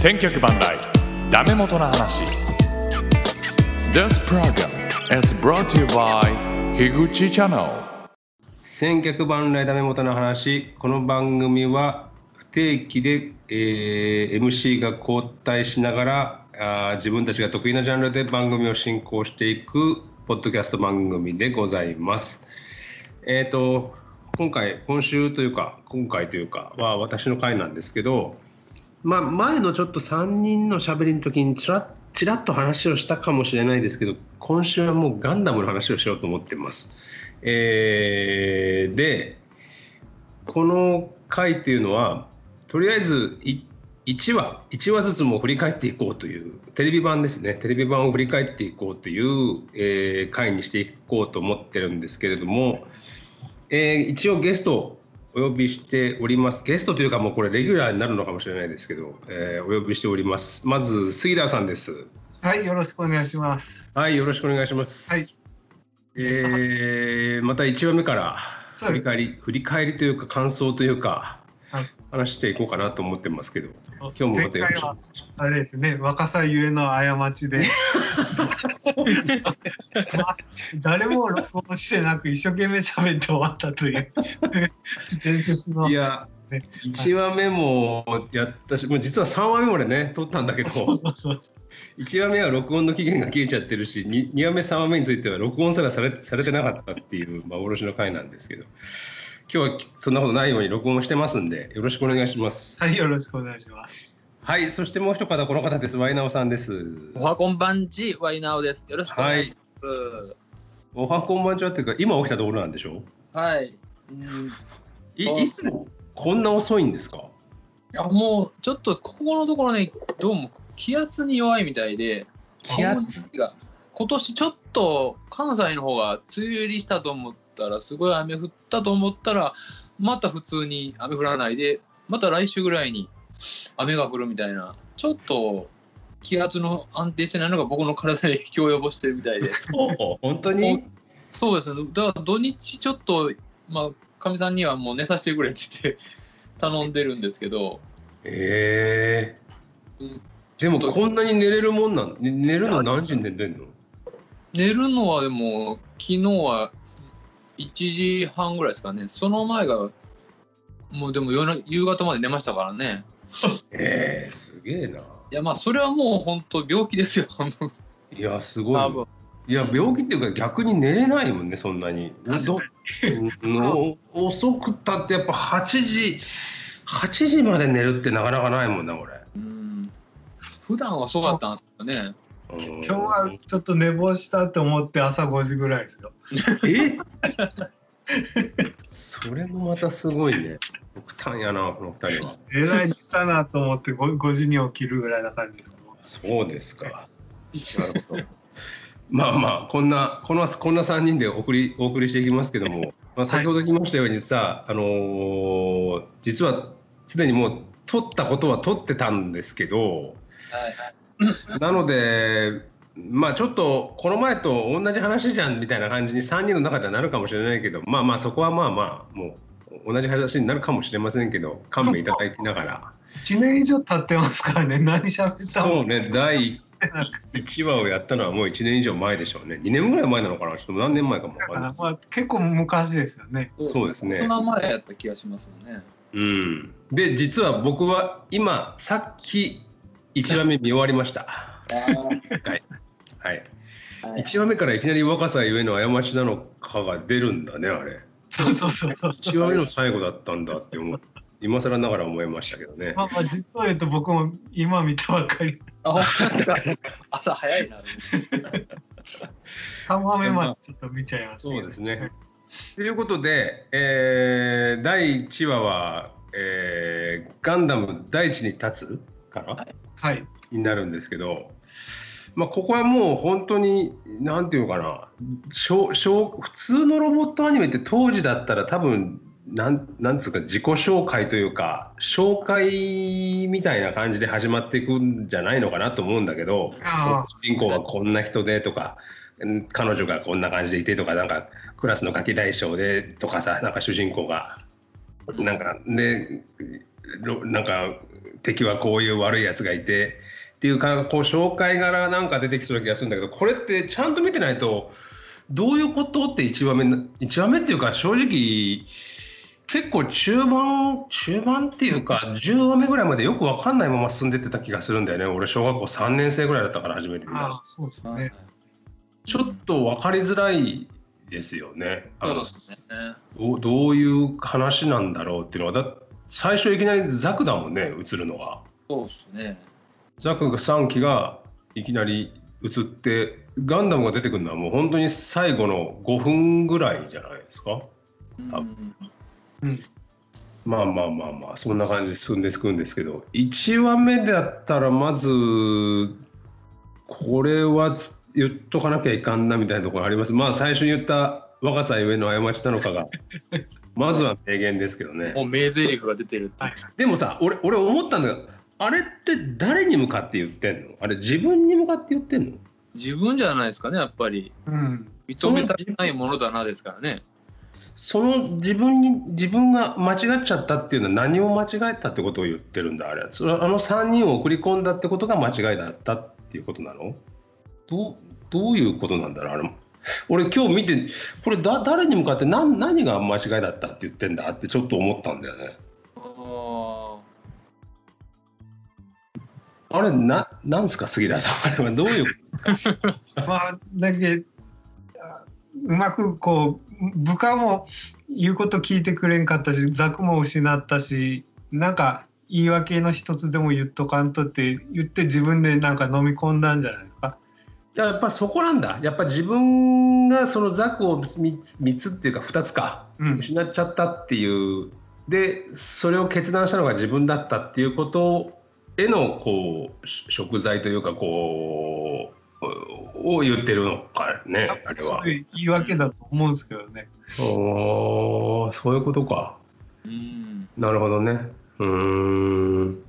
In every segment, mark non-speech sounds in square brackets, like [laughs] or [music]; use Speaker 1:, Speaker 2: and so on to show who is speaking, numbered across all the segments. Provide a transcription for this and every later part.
Speaker 1: 千脚万来。ダメ元の話。This program is brought to you by 樋口 Channel
Speaker 2: 千客万来ダメ元の話。この番組は不定期で、えー MC が交代しながらあ自分たちが得意なジャンルで番組を進行していくポッドキャスト番組でございます。えっ、と今回今週というか今回というかは私の回なんですけど、まあ、前のちょっと3人のしゃべりの時にちらっちらっと話をしたかもしれないですけど今週はもうガンダムの話をしようと思ってます。えーでこの回っていうのはとりあえず1話1話ずつも振り返っていこうというテレビ版ですねテレビ版を振り返っていこうという、えー回にしていこうと思ってるんですけれども、えー一応ゲストお呼びしております。ゲストというかもうこれレギュラーになるのかもしれないですけど、えーお呼びしております。まず杉田さんです。
Speaker 3: はい、よろしくお願いします。
Speaker 2: はいよろしくお願いします。
Speaker 3: はい。
Speaker 2: えーまた1話目から振り返り振り返りというか感想というか、
Speaker 3: はい
Speaker 2: 話していこうかなと思ってますけど今日もまたよろしく
Speaker 3: あれですね、若さゆえの過ちで。[laughs] 誰も録音してなく一生懸命喋って終わったという伝説の。
Speaker 2: いや
Speaker 3: ね
Speaker 2: 1話目もやったし、もう実は3話目までね撮ったんだけど
Speaker 3: そうそうそう。
Speaker 2: 1話目は録音の期限が切れちゃってるし 2, 2話目3話目については録音すらされされてなかったっていう幻の回なんですけど今日はそんなことないように録音をしてますんでよろしくお願いします
Speaker 3: はい、よろしくお願いします。
Speaker 2: はいそしてもう一方この方ですワイナオさんです
Speaker 4: おはこんばんち、ワイナオです。よろしくお願いします。
Speaker 2: おはこんばんちはっていうか今起きたところなんでしょ？
Speaker 4: はい。うんい
Speaker 2: いいつもこんな遅いんですか？
Speaker 4: やもうちょっとここのところね、どうも気圧に弱いみたいで、
Speaker 2: 気圧？
Speaker 4: が今年ちょっと関西の方が梅雨入りしたと思ったら、すごい雨降ったと思ったら、また普通に雨降らないで、また来週ぐらいに雨が降るみたいな、ちょっと気圧の安定してないのが僕の体に影響を及ぼしてるみたいで。
Speaker 2: そう本当に？
Speaker 4: そうですね。だから土日ちょっと、まあ、かみさんにはもう寝させてくれって言って頼んでるんですけど、
Speaker 2: ええ
Speaker 4: うん。
Speaker 2: でもこんなに寝れるもんなんね寝るの何時に寝てんの？
Speaker 4: 寝るのはでも、昨日は1時半ぐらいですかね。その前が、もうでも夜な夕方まで寝ましたからね。
Speaker 2: ええすげえない
Speaker 4: や、まあ、それはもう本当病気ですよ。
Speaker 2: いやすごい
Speaker 4: 多分
Speaker 2: いや病気っていうか逆に寝れないもんねそんなに遅くたってやっぱ8時8時まで寝るってなかなかないもんな俺
Speaker 4: うん。普段はそうだったんですよね。
Speaker 2: 今
Speaker 3: 今日はちょっと寝坊したと思って朝5時ぐらいですよ。
Speaker 2: え？それもまたすごいね。極端やなこの二人は。
Speaker 3: えらい寝たなと思って 5, 5時に起きるぐらいな感じです。
Speaker 2: そうですか。なるほど。まあまあこんなこのこんな3人で送りお送りしていきますけども、まあ、先ほど言いましたようにさ、あのー実はすでにもう撮ったことは撮ってたんですけど [laughs] なのでまあちょっとこの前と同じ話じゃんみたいな感じに3人の中ではなるかもしれないけどまあまあそこはまあまあもう同じ話になるかもしれませんけど勘弁いただきながら。
Speaker 3: 1年以上経ってますからね、何喋った
Speaker 2: そうね。第1話をやったのはもう1年以上前でしょうね。2年ぐらい前なのかな？ちょっと何年前かも分
Speaker 3: だか
Speaker 2: かんない。
Speaker 3: らまあ結構昔ですよね。
Speaker 2: そうですね。
Speaker 4: その前やった気がしますもんね。
Speaker 2: うん。で実は僕は今さっき1話目見終わりましたはい、はい、1話目からいきなり若さゆえの過ちなのかが出るんだねあれ
Speaker 3: そうそうそうそう。
Speaker 2: 1話目の最後だったんだって思う今更ながら思いましたけどね
Speaker 3: まあまあ実を言うと僕も今見たばっかり。
Speaker 4: あ、朝早いな。[laughs]
Speaker 3: 3話目までちょっと見ちゃいましたけど。
Speaker 2: そうですね。ということで、えー第1話は、えーガンダム大地に立つから？
Speaker 3: はい。
Speaker 2: になるんですけど、まあ、ここはもう本当に何ていうのかな。普通のロボットアニメって当時だったら多分なんなんつうか自己紹介というか紹介みたいな感じで始まっていくんじゃないのかなと思うんだけど
Speaker 3: あ
Speaker 2: 主人公はこんな人でとかうん彼女がこんな感じでいてとかなんかクラスのガキ大将でとかさなんか主人公がなんかねろなんか敵はこういう悪いやつがいてっていうかこう紹介柄なんか出てきそうな気がするんだけどこれってちゃんと見てないとどういうことって1話目な1話目っていうか正直結構中盤中盤っていうか10話目ぐらいまでよく分かんないまま進んでってた気がするんだよね俺小学校3年生ぐらいだったから初めて見た
Speaker 3: そうですね。
Speaker 2: ちょっと分かりづらいですよね。
Speaker 4: そうですね。
Speaker 2: どうどういう話なんだろうっていうのはだ最初いきなりザクだもんね映るのは。
Speaker 4: そうですね。
Speaker 2: ザクが3機がいきなり映ってガンダムが出てくるのはもう本当に最後の5分ぐらいじゃないですか？多
Speaker 4: 分
Speaker 2: まあまあまあまあそんな感じで進んでいくんですけど1話目だったらまずこれはつ言っとかなきゃいかんなみたいなところありますまあ最初に言った若さゆえの過ちなのかが [laughs] まずは名言ですけどね。
Speaker 4: もう名台詞が出てるって。
Speaker 2: でもさ俺俺思ったんだけどあれって誰に向かって言ってんの？あれ自分に向かって言ってんの？
Speaker 4: 自分じゃないですかね、やっぱり。
Speaker 3: うん。
Speaker 4: 認めたくないものだなですからね。
Speaker 2: その自分に自分が間違っちゃったっていうのは何を間違えたってことを言ってるんだ？あれそれはあの3人を送り込んだってことが間違いだったっていうことなの？どうどういうことなんだろう？あれ俺今日見てこれだ誰に向かって何何が間違いだったって言ってんだ？ってちょっと思ったんだよね。
Speaker 4: あ
Speaker 2: あれななんすか？杉田さん。あれはどういう？[laughs]
Speaker 3: まあ、だけあうまくこう部下も言うこと聞いてくれんかったしザクも失ったしなんか言い訳の一つでも言っとかんとって言って自分でなんか飲み込んだんじゃないですか。
Speaker 2: やっぱそこなんだ。やっぱ自分がそのザクを 3, つっていうか2つか。
Speaker 3: うん、
Speaker 2: 失っちゃったっていう。でそれを決断したのが自分だったっていうことへのこうし食材というかこうを言ってるのかねあれは。
Speaker 3: そういう言い訳だと思うんですけどね。
Speaker 2: おーそういうことか。
Speaker 4: ーうん。
Speaker 2: なるほどね。うーん。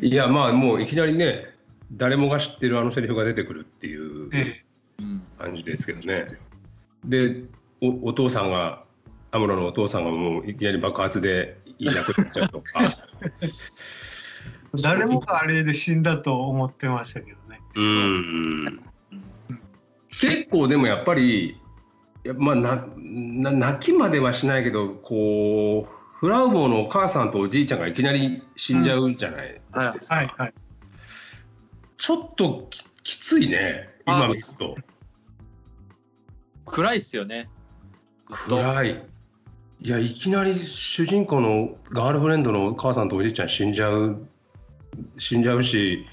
Speaker 2: いやまあもういきなりね誰もが知ってるあのセリフが出てくるっていう。感じですけどねでおお父さんがアムロのお父さんがもういきなり爆発でいなくなっちゃうとか
Speaker 3: え、[laughs] 誰もがあれで死んだと思ってましたけどね。
Speaker 2: うん結構でもやっぱりまあなな泣きまではしないけどこうフラウボーのお母さんとおじいちゃんがいきなり死んじゃうじゃないですか、
Speaker 3: はいはい。
Speaker 2: ちょっとききついね今見ると
Speaker 4: 暗いっすよね。
Speaker 2: 暗いいやいきなり主人公のガールフレンドのお母さんとおじいちゃん死んじゃう死んじゃうし、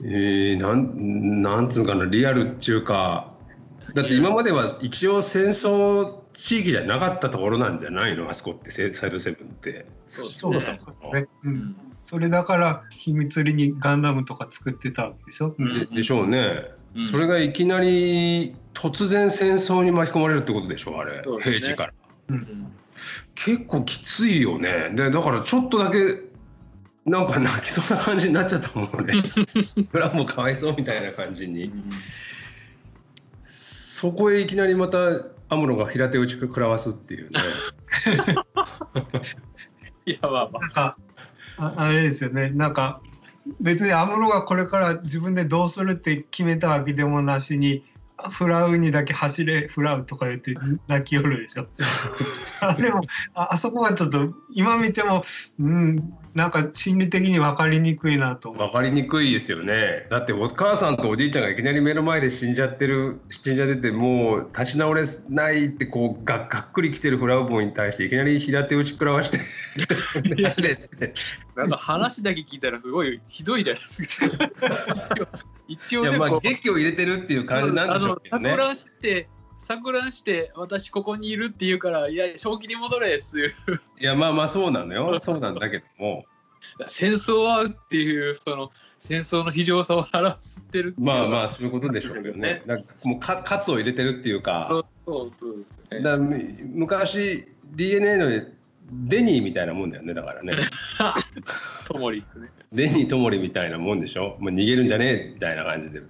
Speaker 2: えー、なんなんつうかなリアルっていうかだって今までは一応戦争地域じゃなかったところなんじゃないの？あそこってセサイドセブンって。
Speaker 4: そう
Speaker 3: だ
Speaker 4: ね。
Speaker 3: ったんですね。う。
Speaker 4: うんん。
Speaker 3: それだから秘密裏にガンダムとか作ってたわけでしょ？
Speaker 4: うん。
Speaker 2: ででしょうね。
Speaker 4: うん。
Speaker 2: それがいきなり突然戦争に巻き込まれるってことでしょあれ、
Speaker 4: ね。
Speaker 2: 平時から。
Speaker 4: うん。
Speaker 2: 結構きついよね。でだからちょっとだけなんか泣きそうな感じになっちゃったもんね。[laughs] 裏もかわいそうみたいな感じに。そこへいきなりまたアムロが平手打ち食らわすっていうね。[laughs]
Speaker 4: いや、まあまあ。
Speaker 3: ああれですよね。なんか別に安室がこれから自分でどうするって決めたわけでもなしにフラウにだけ走れフラウとか言って泣きよるでしょ。[laughs] でもああそこはちょっと今見てもうんなんか心理的に分かりにくいなと
Speaker 2: 分かりにくいですよね。だってお母さんとおじいちゃんがいきなり目の前で死んじゃってる死んじゃっててもう立ち直れないってこうががっくりきてるフラウボーに対していきなり平手打ち食らわして走れって
Speaker 4: なんか話だけ聞いたらすごいひどいじゃないですか。[laughs] 一応一
Speaker 2: いやまあ劇を入れてるっていう感じなんでしょうけどね。
Speaker 4: あの錯乱して私ここにいるって言うからいや正気に戻れっす。い
Speaker 2: やまあまあそうなのよ。そうなんだけども。
Speaker 4: 戦争はっていうその戦争の非常さを表してる
Speaker 2: まあまあそういうことでしょうけどね。なんかもうかカツを入れてるっていう
Speaker 4: そ
Speaker 2: か
Speaker 4: うそうそう。ですね
Speaker 2: 昔 DNA のデニーみたいなもんだよねだからね。
Speaker 4: ともりですね。
Speaker 2: デニーともりみたいなもんでしょ、まあ、逃げるんじゃねえみたいな感じで。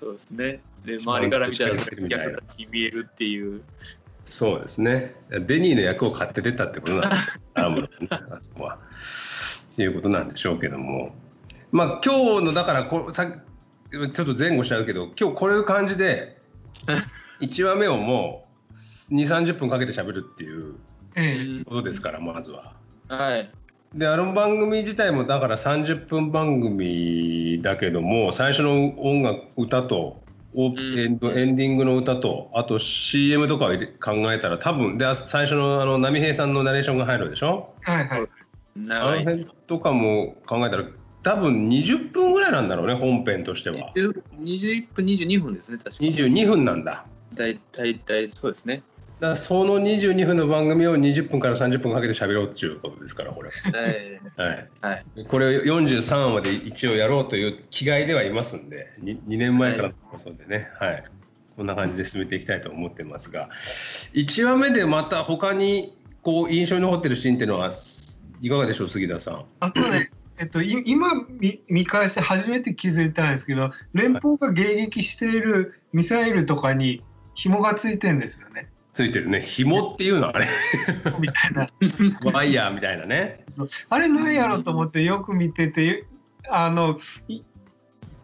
Speaker 4: そうですねで周りから見たら逆立ちに見えるっていう
Speaker 2: そうですねベニーの役を買って出たってことなんです [laughs] アームロあそこは。っていうことなんでしょうけどもまあ今日のだからこさちょっと前後しちゃうけど今日こういう感じで [laughs] 1話目をもう2 3 0分かけて喋るっていう
Speaker 3: ええ
Speaker 2: ことですからまずは。
Speaker 4: はい。
Speaker 2: であの番組自体もだから30分番組だけども最初の音楽歌とオー
Speaker 4: ん
Speaker 2: エンドエンディングの歌とあと CM とかを考えたら多分であ最初のあの波平さんのナレーションが入るでしょ？
Speaker 3: はいはい。
Speaker 2: あ。の辺とかも考えたら多分20分ぐらいなんだろうね本編としては
Speaker 4: 21分、22分ですね、確かに。
Speaker 2: 22分なんだ
Speaker 4: 大体そうですね。
Speaker 2: だからその22分の番組を20分から30分かけて喋ろうっていうことですからこれ
Speaker 4: はい。
Speaker 2: はい
Speaker 4: はい。
Speaker 2: これ43話まで一応やろうという気概ではいますんで 2, 2年前からそうでねはいこんな感じで進めていきたいと思ってますが1話目でまた他にこう印象に残ってるシーンっていうのはいかがでしょう杉田さん？
Speaker 3: あとね、えっと、い今見見返して初めて気づいたんですけど連邦が迎撃しているミサイルとかに紐がついてんですよね。
Speaker 2: ついてるね。紐っていうのはね
Speaker 3: みたいな。
Speaker 2: ワイヤーみたいなね。
Speaker 3: あれ何やろうと思ってよく見ててあのい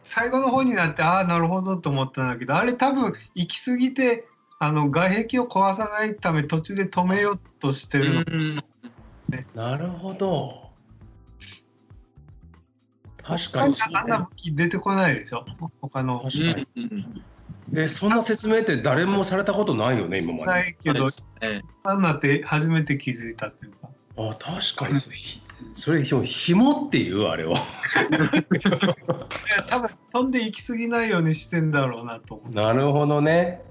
Speaker 3: 最後の方になってああなるほどと思ったんだけどあれ多分行き過ぎてあの外壁を壊さないため途中で止めようとしてるの、
Speaker 4: うん。
Speaker 2: なるほど。確か
Speaker 3: あん
Speaker 2: に
Speaker 3: 出てこないでしょ？他の。
Speaker 2: 確かに。
Speaker 4: うん
Speaker 2: えそんな説明って誰もされたことないよね今まで。
Speaker 3: ないけど
Speaker 4: え
Speaker 3: あんなって初めて気づいたっていうか。
Speaker 2: あ確かに。それひそれひ紐っていうあれを
Speaker 3: いや多分飛んで行き過ぎないようにしてんだろうなと。
Speaker 2: なるほどね。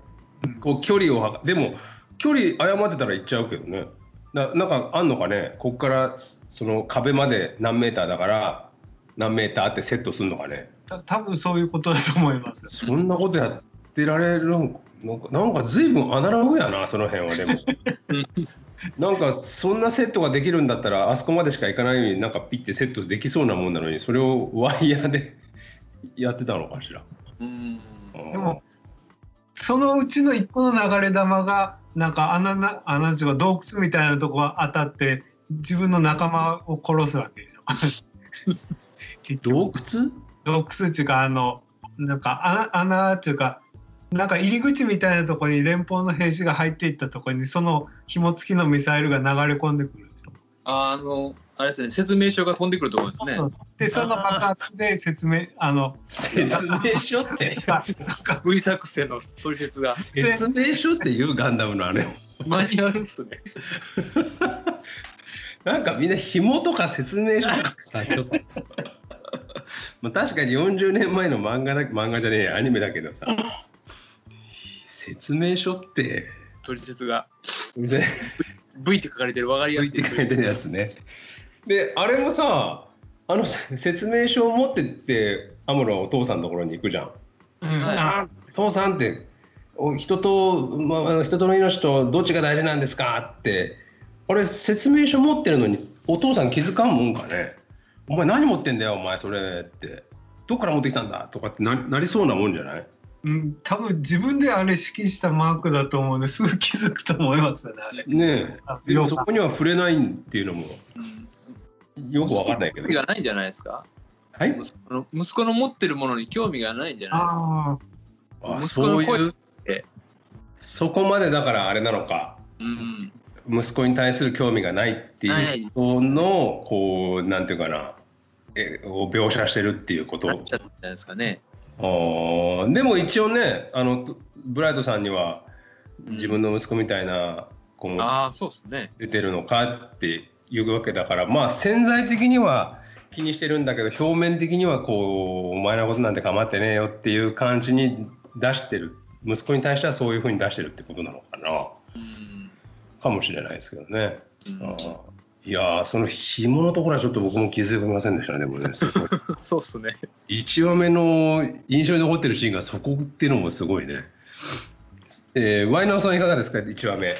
Speaker 3: うん。
Speaker 2: こう距離をでも距離誤ってたら行っちゃうけどね。ななんかあんのかね？こっからその壁まで何メーターだから何メーターってセットするのかね？
Speaker 3: た多分そういうことだと思います。
Speaker 2: そんなことやってられるんなんかなんか随分アナログやなその辺はでも。[laughs] なんかそんなセットができるんだったらあそこまでしか行かないようになんかピッてセットできそうなもんなのにそれをワイヤーで [laughs] やってたのかしら。
Speaker 4: うん。
Speaker 3: でもそのうちの一個の流れ玉がなんか穴な穴っていうか洞窟みたいなとこが当たって自分の仲間を殺すわけですよ。[laughs]
Speaker 2: 洞窟？
Speaker 3: 洞窟っていうかあのなんか穴穴っていうかなんか入り口みたいなところに連邦の兵士が入っていったところにその紐付きのミサイルが流れ込んでくるんですよ。
Speaker 4: あの、あれですね、説明書が飛んでくるところですね。
Speaker 3: そうそうでその爆発で説明あの
Speaker 2: 説明書って？
Speaker 3: なんか
Speaker 4: V [laughs] 作戦の取説が。
Speaker 2: 説明書っていうガンダムのあれ
Speaker 4: マニュアルっすね。[laughs]
Speaker 2: なんかみんな紐とか説明書とかさちょっとまあ確かに40年前の漫画だ漫画じゃねえやアニメだけどさ説明書って。
Speaker 4: 取説が。
Speaker 2: 全 [laughs]
Speaker 4: V って書かれてる分かりや
Speaker 2: 部
Speaker 4: すい。
Speaker 2: って書いてるやつね。であれもさあのせ説明書を持ってってアムロはお父さんのところに行くじゃん。
Speaker 3: うん。
Speaker 4: はい。
Speaker 2: あ父さんってお人と、まあ、人との命とどっちが大事なんですかって。あれ説明書持ってるのにお父さん気づかんもんかね。お前何持ってんだよお前それって。どっから持ってきたんだとかってななりそうなもんじゃない？
Speaker 3: うん、多分自分であれ指揮したマークだと思うんですぐ気づくと思いますよね。あれ。
Speaker 2: ね
Speaker 3: あ
Speaker 2: えでもそこには触れないっていうのも
Speaker 4: うん
Speaker 2: よくわかんないけど。
Speaker 4: 興味がないんじゃないですか？
Speaker 2: はい？
Speaker 4: 息子の息子の持ってるものに興味がないんじゃないですか？
Speaker 3: あ
Speaker 2: あ
Speaker 4: 息子
Speaker 2: そうい
Speaker 4: の声
Speaker 2: うそこまでだからあれなのか。
Speaker 4: うん。
Speaker 2: 息子に対する興味がないっていう人のこうなんていうかな。えを描写してるっていうこと。
Speaker 4: なっちゃったんじゃないですかね。
Speaker 2: あーでも一応ねあのブライトさんには自分の息子みたいな子も。出てるのかっていうわけだからまあ潜在的には気にしてるんだけど表面的にはこうお前のことなんて構ってねえよっていう感じに出してる息子に対してはそういうふうに出してるってことなのかな
Speaker 4: うん。
Speaker 2: かもしれないですけどね。
Speaker 4: うん
Speaker 2: あーいやーその紐のところはちょっと僕も気づきませんでしたねでもね [laughs]
Speaker 4: そうっすね。
Speaker 2: 1話目の印象に残ってるシーンがそこっていうのもすごいね。えー、ワイナオさんいかがですか？1話目。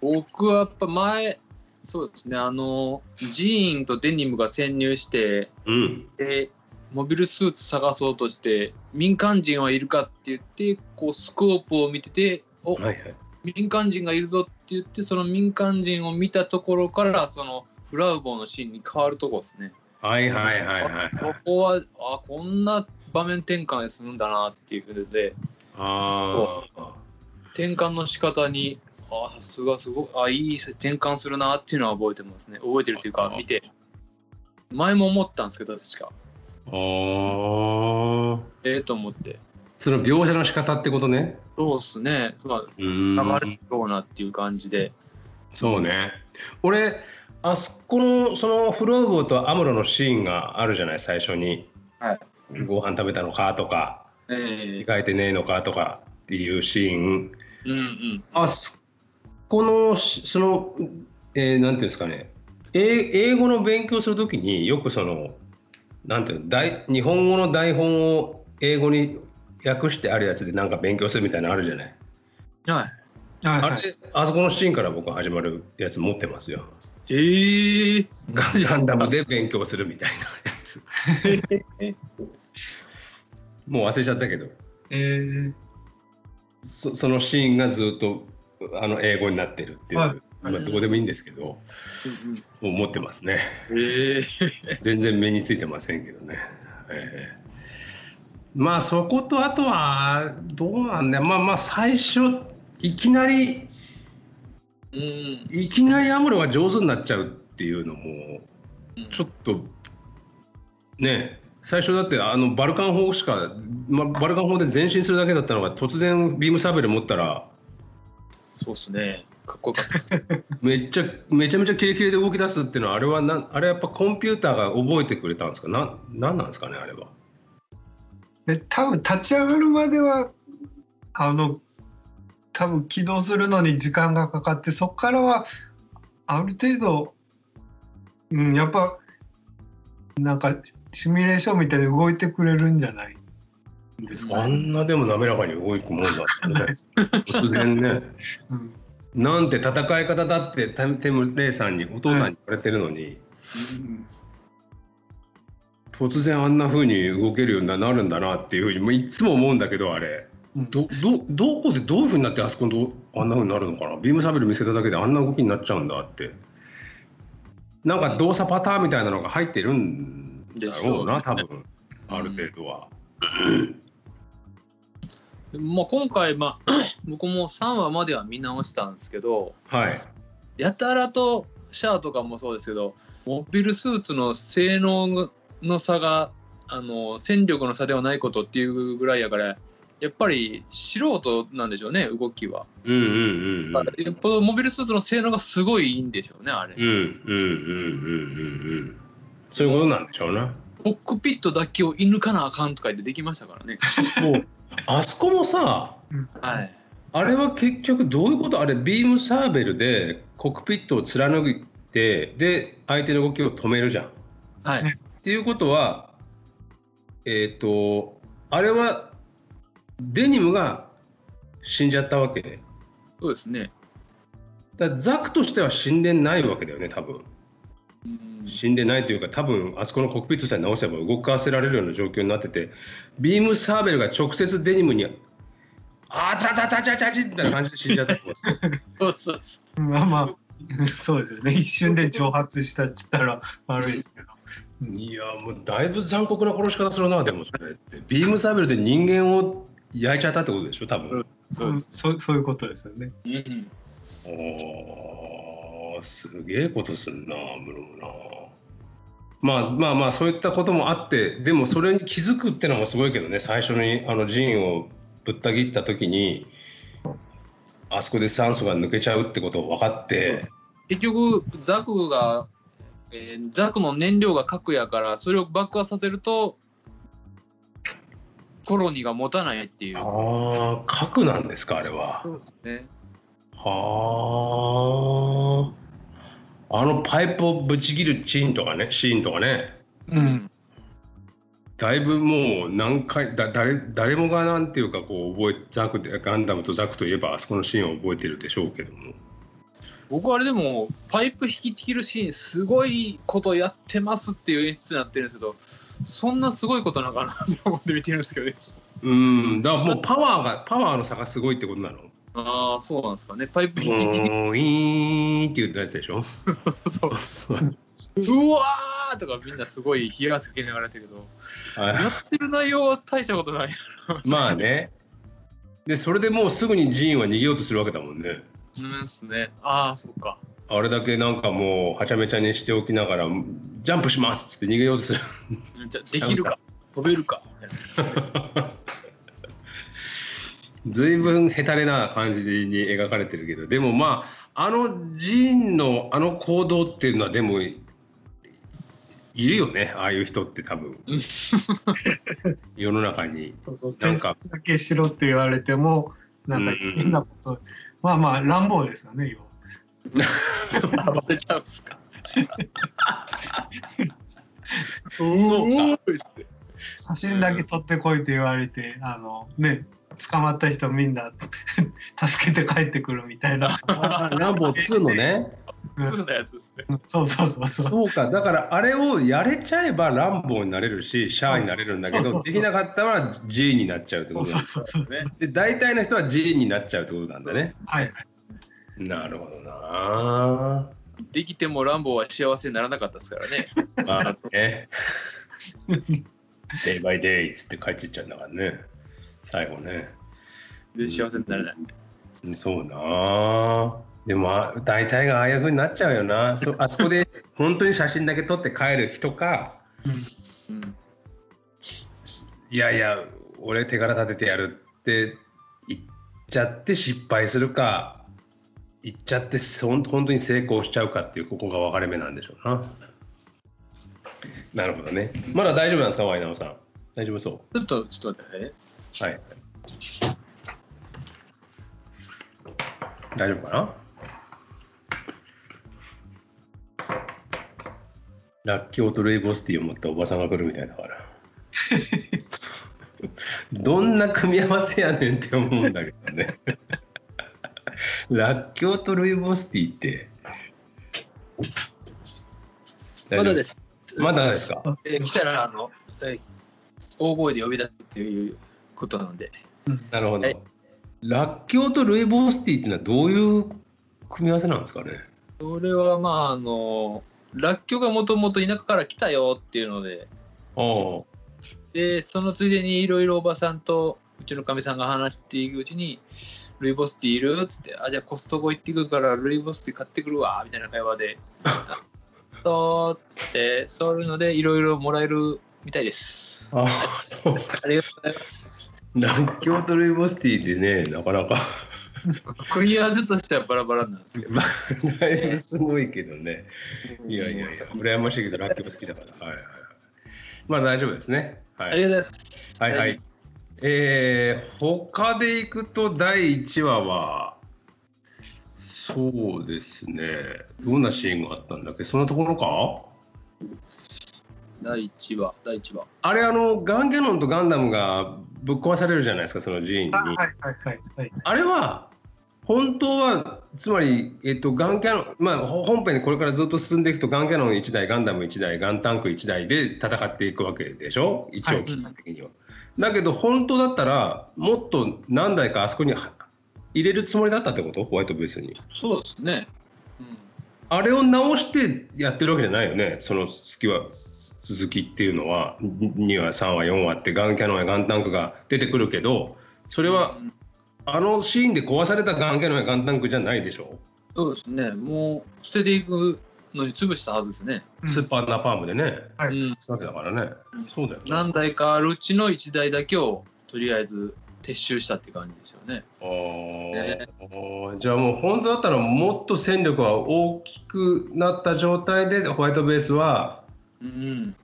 Speaker 4: 僕はやっぱ前、そうですね、あの、ジーンとデニムが潜入して、
Speaker 2: うん。
Speaker 4: で、モビルスーツ探そうとして、民間人はいるかって言って、こう、スコープを見てて、お
Speaker 2: はいはい。
Speaker 4: 民間人がいるぞって言ってその民間人を見たところからそのフラウボーのシーンに変わるとこですね。
Speaker 2: はいはいはいはい。
Speaker 4: そこはあこんな場面転換でするんだなっていうことで
Speaker 2: ああ。
Speaker 4: 転換の仕方にあさすがすごいあいい転換するなっていうのは覚えてますね覚えてるっていうか見て前も思ったんですけど確か
Speaker 2: ああ。
Speaker 4: ええと思って
Speaker 2: その描写の仕方ってことね。
Speaker 4: そうっすね、まあ、
Speaker 2: う。
Speaker 4: 流れるようなっていう感じで、
Speaker 2: そうね。俺、あそこの、そのフローボーとアムロのシーンがあるじゃない、最初に。
Speaker 4: はい
Speaker 2: ご飯食べたのかとか、
Speaker 4: え
Speaker 2: 控えてねえのかとかっていうシーン。
Speaker 4: えうんうん
Speaker 2: あそこの、しその、えーなんていうんですかね。英英語の勉強するときによくその、なんていうの大日本語の台本を英語に訳してあるやつでなんか勉強するみたいなのあるじゃない？
Speaker 4: はい
Speaker 3: はい
Speaker 2: あれ、あそこのシーンから僕始まるやつ持ってますよ。
Speaker 4: ええ
Speaker 2: ガガンダムで勉強するみたいなやつ。[laughs] もう忘れちゃったけど、
Speaker 3: えー
Speaker 2: そそのシーンがずっとあの英語になってるっていう、
Speaker 3: はい
Speaker 2: まあ、どこでもいいんですけど、もう持ってますね。
Speaker 4: ええ
Speaker 2: 全然目についてませんけどね。ええまあそことあとはどうなんだよ。まあまあ最初いきなり
Speaker 4: うん。
Speaker 2: いきなりアムロが上手になっちゃうっていうのもちょっとね最初だってあのバルカン砲しか、ま、バルカン砲で前進するだけだったのが突然ビームサーベル持ったら
Speaker 4: そうっすね。かっこよかった [laughs]
Speaker 2: めっちゃめちゃめちゃキレキレで動き出すっていうのはあれはなあれやっぱコンピューターが覚えてくれたんですか？ななんなんですかねあれは。
Speaker 3: で多分立ち上がるまではあの多分起動するのに時間がかかってそこからはある程度、うん、やっぱなんかシミュレーションみたいに動いてくれるんじゃないですか
Speaker 2: あ
Speaker 3: ね。
Speaker 2: んなでも滑らかに動くもんだってね。突然ね。
Speaker 3: うん。
Speaker 2: なんて戦い方だってテテムレイさんにお父さんに言われてるのに、突然あんな風に動けるようになるんだなっていうふうにもういつも思うんだけどあれ。
Speaker 3: うん。
Speaker 2: どどどこでどういう風になってあそこどあんな風になるのかな？ビームサーベル見せただけであんな動きになっちゃうんだって。なんか動作パターンみたいなのが入ってるんだろうな多分。ある程度は。
Speaker 4: まあ、今回、まあ、[clears throat] 僕も3話までは見直したんですけど
Speaker 2: はい。
Speaker 4: やたらとシャアとかもそうですけどモビルスーツの性能の差があの戦力の差ではないことっていうぐらいやからやっぱり素人なんでしょうね動きは。
Speaker 2: うんうんうんうん
Speaker 4: だからよっぽどモビルスーツの性能がすごいいいんでしょうねあれ。
Speaker 2: うんうんうんうんうんうんそういうことなんでしょうな。
Speaker 4: コックピットだけを射抜かなあかんとか言ってできましたからね。
Speaker 2: もうあそこもさ
Speaker 4: はい。
Speaker 2: あれは結局どういうことあれビームサーベルでコックピットを貫いてで相手の動きを止めるじゃん。っ
Speaker 4: はい。
Speaker 2: ていうことはえっ、とあれはデニムが死んじゃったわけ？で
Speaker 4: そうですね。
Speaker 2: だザクとしては死んでないわけだよね多分。
Speaker 4: うん
Speaker 2: 死んでないというか多分あそこのコックピットさえ直せば動かせられるような状況になっててビームサーベルが直接デニムに「あーちゃちゃちゃちゃちゃち」みたいな感じで死んじゃったと思うんですよ
Speaker 4: そうそうそ
Speaker 3: まあまあそうですよね一瞬で蒸発したっつったら悪いですけど。
Speaker 2: いやもうだいぶ残酷な殺し方するなでもそれってビームサーベルで人間を焼いちゃったってことでしょ多分。
Speaker 4: うそう
Speaker 3: うんそうそういうことですよね。
Speaker 4: う。うん
Speaker 2: すげえことすんなムロもな。まあまあまあそういったこともあってでもそれに気づくってのもすごいけどね最初にあのジンをぶった切った時にあそこで酸素が抜けちゃうってことを分かって
Speaker 4: 結局ザクが、えーザクの燃料が核やからそれを爆破させるとコロニーが持たないっていう。
Speaker 2: ああ核なんですかあれは。
Speaker 4: そうですね。
Speaker 2: はああのパイプをぶち切るシーンとかねシーンとかね
Speaker 3: うん。
Speaker 2: だいぶもう何回だ誰誰もがなんていうかこう覚えザクでガンダムとザクといえばあそこのシーンを覚えてるでしょうけども
Speaker 4: 僕あれでもパイプ引き切るシーンすごいことやってますっていう演出になってるんですけどそんなすごいことなんかなと思って見てるんですけどね。
Speaker 2: うんだからもうパワーがパワーの差がすごいってことなの？
Speaker 4: ああ、そうなんですかね。パイプ
Speaker 2: う
Speaker 4: 一日に。
Speaker 2: ーん、イーンって言うやつでしょ？[laughs]
Speaker 4: そう。うわーとかみんなすごい冷や汗かけながらやったけど、やってる内容は大したことない。
Speaker 2: まあね。で、それでもうすぐにジーンは逃げようとするわけだもんね。
Speaker 4: うんですね。ああ、そうか。
Speaker 2: あれだけなんかもうはちゃめちゃにしておきながらジャンプしますっつって逃げようとする。
Speaker 4: できるか、飛べるか？
Speaker 2: ずいぶんヘタレな感じに描かれてるけどでもまああのジーンのあの行動っていうのはでもいるよねああいう人って多分
Speaker 4: うん [laughs]
Speaker 2: 世の中に
Speaker 3: そうそう
Speaker 2: なんか
Speaker 3: だけしろって言われてもなんか
Speaker 2: うん
Speaker 3: 変なこと、まあまあ乱暴ですよね要は。
Speaker 4: あバレちゃうんですか。
Speaker 2: そうか。
Speaker 3: 写真だけ撮ってこいって言われてあのね捕まった人みんな助けて帰ってくるみたいな。
Speaker 2: ランボー2のね。
Speaker 4: 普通なやつですね。
Speaker 3: そうそうそうそう
Speaker 2: そうかだからあれをやれちゃえばランボーになれるしシャアになれるんだけどできなかったら G になっちゃうってことだ
Speaker 3: そうそうそう
Speaker 4: ね。
Speaker 2: で大体の人は G になっちゃうってことなんだね
Speaker 3: はいはい
Speaker 2: なるほどな
Speaker 4: できてもランボーは幸せにならなかったですからね。[laughs]
Speaker 2: まあね。デイバイデイっつって帰っていっちゃうんだからね。最後ね。
Speaker 4: で幸せになれない。
Speaker 2: そうなあでもあ大体がああいう風になっちゃうよな。そあそこで [laughs] 本当に写真だけ撮って帰る人か、
Speaker 4: うん。
Speaker 2: いやいや、俺手柄立ててやるって言っちゃって失敗するか、言っちゃって本当に成功しちゃうかっていうここが分かれ目なんでしょうな。なるほどね。まだ大丈夫なんですか、ワイナオさん？大丈夫そ
Speaker 4: ちょっと、ちょっと待って。
Speaker 2: はい。大丈夫かな？ラッキョウとルイボスティーを持ったおばさんが来るみたいだから。どんな組み合わせやねんって思うんだけどね。ラッキョウとルイボスティーって。
Speaker 4: まだです。
Speaker 2: まだですか？
Speaker 4: えー来たら、あの、えー大声で呼び出すっていうことなんで。
Speaker 2: なるほど。
Speaker 4: はい
Speaker 2: ラッキョウとルイボスティーっていうのはどういう組み合わせなんですかね？
Speaker 4: それはまあ、あの、らっきょうがもともと田舎から来たよっていうので。で、そのついでにいろいろおばさんとうちのかみさんが話していくうちに、ルイボスティーいるっつって、あ、じゃあコストコ行ってくるからルイボスティー買ってくるわ、みたいな会話で。あそうっつって、そういうのでいろいろもらえるみたいです。
Speaker 2: ああ、そう。
Speaker 4: ありがとうございます。
Speaker 2: ラッキョウとルイボスティーってね、なかなか
Speaker 4: 組み合わせとしてはバラバラなんですけど。
Speaker 2: まあ、だいぶすごいけどね。いやいやいや、羨ましいけど、ラッキョウ好きだから。はいはいはい。まあ大丈夫ですね。はい。
Speaker 4: ありがとうございます。
Speaker 2: はいは
Speaker 4: はいい。
Speaker 2: えー、他でいくと第1話は、そうですね。どんなシーンがあったんだっけ？そんなところか？
Speaker 4: 第1話、第1話。
Speaker 2: あれ、あの、ガンキャノンとガンダムがぶっ壊されるじゃないですか、その寺院に。
Speaker 3: あはいはいはいはい
Speaker 2: あれは本当はつまり、えっと、ガンキャノン、まあ、ほ本編でこれからずっと進んでいくとガンキャノン1台ガンダム1台ガンタンク1台で戦っていくわけでしょ？一応
Speaker 3: はい。
Speaker 2: 基本的には。だけど本当だったらもっと何台かあそこには入れるつもりだったってこと？ホワイトベースに。
Speaker 4: そうですね。うん。
Speaker 2: あれを直してやってるわけじゃないよね？その月は続きっていうのは。2話3話4話ってガンキャノンやガンタンクが出てくるけどそれは
Speaker 4: うん
Speaker 2: あのシーンで壊されたガンキャノンやガンタンクじゃないでしょ、
Speaker 4: そうですね。もう捨てていくのに潰したはずですね。
Speaker 3: うん
Speaker 2: スーパーナパームでね
Speaker 3: はい
Speaker 4: うん
Speaker 2: そうわけだからね、
Speaker 4: うん
Speaker 2: そうだよね
Speaker 4: 何台かあるうちの1台だけをとりあえず撤収したって感じですよね。
Speaker 2: あー
Speaker 4: ね
Speaker 2: じゃあもう本当だったらもっと戦力は大きくなった状態でホワイトベースは
Speaker 4: うん。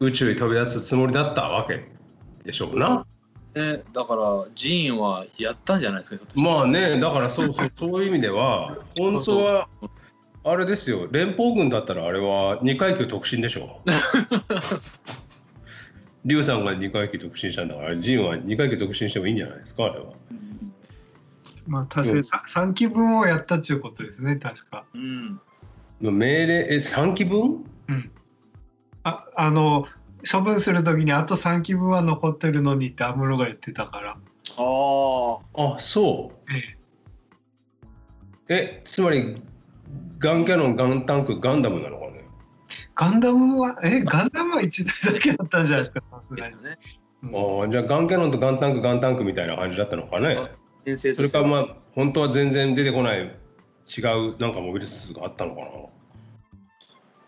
Speaker 2: 宇宙に飛び出すつもりだったわけでしょうな。
Speaker 4: ね、だからジーンはやったんじゃないですか。
Speaker 2: まあね、だからそうそう、[laughs] そういう意味では、本当は、あれですよ、連邦軍だったらあれは2階級特進でしょ。[laughs] リュウさんが2階級特進したんだから、ジンは2階級特進してもいいんじゃないですか、あれは。
Speaker 4: うん
Speaker 3: まあ確かにさ3期分をやったっていうことですね確か
Speaker 4: うん。
Speaker 2: 命令、え、3期分？
Speaker 3: ああの処分する時にあと3期分は残ってるのにって安室が言ってたから。
Speaker 4: あ
Speaker 2: あそう。
Speaker 3: え
Speaker 2: え。つまりガンキャノンガンタンクガンダムなのかね？
Speaker 3: ガンダムはえガンダムは1台だけだったんじゃないですかさすがに。[laughs]
Speaker 4: ね。
Speaker 2: ああじゃあガンキャノンとガンタンクガンタンクみたいな感じだったのかね。それかまあ本当は全然出てこない違うなんかモビルスーツがあったのか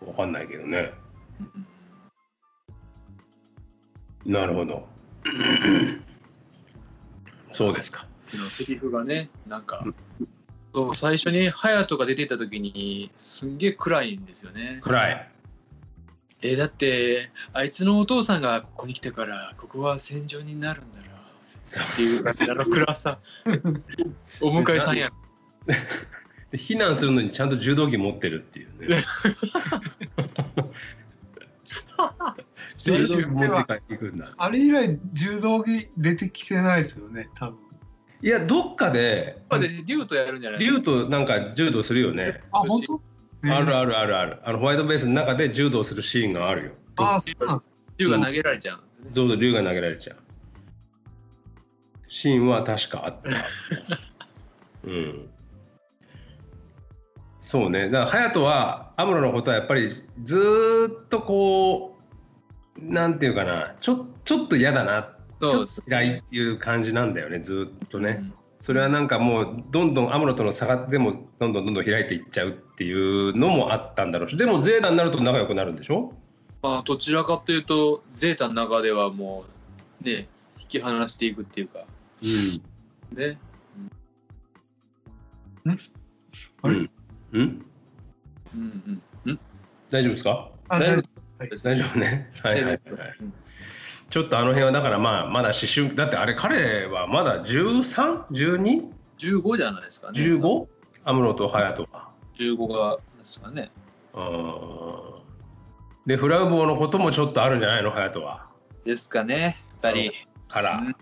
Speaker 2: な？わかんないけどねなるほど [coughs] そうですか
Speaker 4: のセリフがね、なんか、そう最初に隼人が出てた時にすんげえ暗いんですよね。
Speaker 2: 暗い
Speaker 4: えーだってあいつのお父さんがここに来てからここは戦場になるんだなっていう感じのあの暗さ。[laughs] お迎えさんや。
Speaker 2: で避難するのにちゃんと柔道着持ってるっていうね柔道着持って帰っていくんだ。
Speaker 3: あれ以来柔道着出てきてないですよね多分。
Speaker 2: いやどっかで
Speaker 4: ここで竜とやるんじゃない？
Speaker 2: 竜となんか柔道するよね。
Speaker 3: あ本当？
Speaker 2: あるあるあるある。あのホワイトベースの中で柔道するシーンがあるよ。
Speaker 3: あそうなんです。
Speaker 4: 竜が投げられちゃう。
Speaker 2: そう竜が投げられちゃう。シーンは確かあった。[laughs] うん。そうね。だから隼人はアムロのことはやっぱりずーっとこうなんていうかなちょちょっと嫌だなと嫌いっていう感じなんだよねずーっとね、
Speaker 4: うん。
Speaker 2: それはなんかもうどんどんアムロとの差がでもどんどんどんどん開いていっちゃうっていうのもあったんだろうしでもゼータになると仲良くなるんでしょ？
Speaker 4: まあどちらかというとゼータの中ではもうね引き離していくっていうか。
Speaker 2: うん。
Speaker 4: ね。
Speaker 3: あれ？
Speaker 2: うん。うん。
Speaker 4: うんうん。うん。
Speaker 2: 大丈夫ですか？
Speaker 3: あ
Speaker 4: 大丈
Speaker 3: 大丈夫
Speaker 2: 大丈夫ね [laughs] はいはいはい、ちょっとあの辺はだからまあまだ思春だってあれ彼はまだ 13?12?15?
Speaker 4: 15じゃないですかね。
Speaker 2: アムロとハヤトは
Speaker 4: 15がですかね。
Speaker 2: うんでフラウボーのこともちょっとあるんじゃないのハヤトは
Speaker 4: ですかね。やっぱり。
Speaker 2: から、
Speaker 4: うん
Speaker 3: うん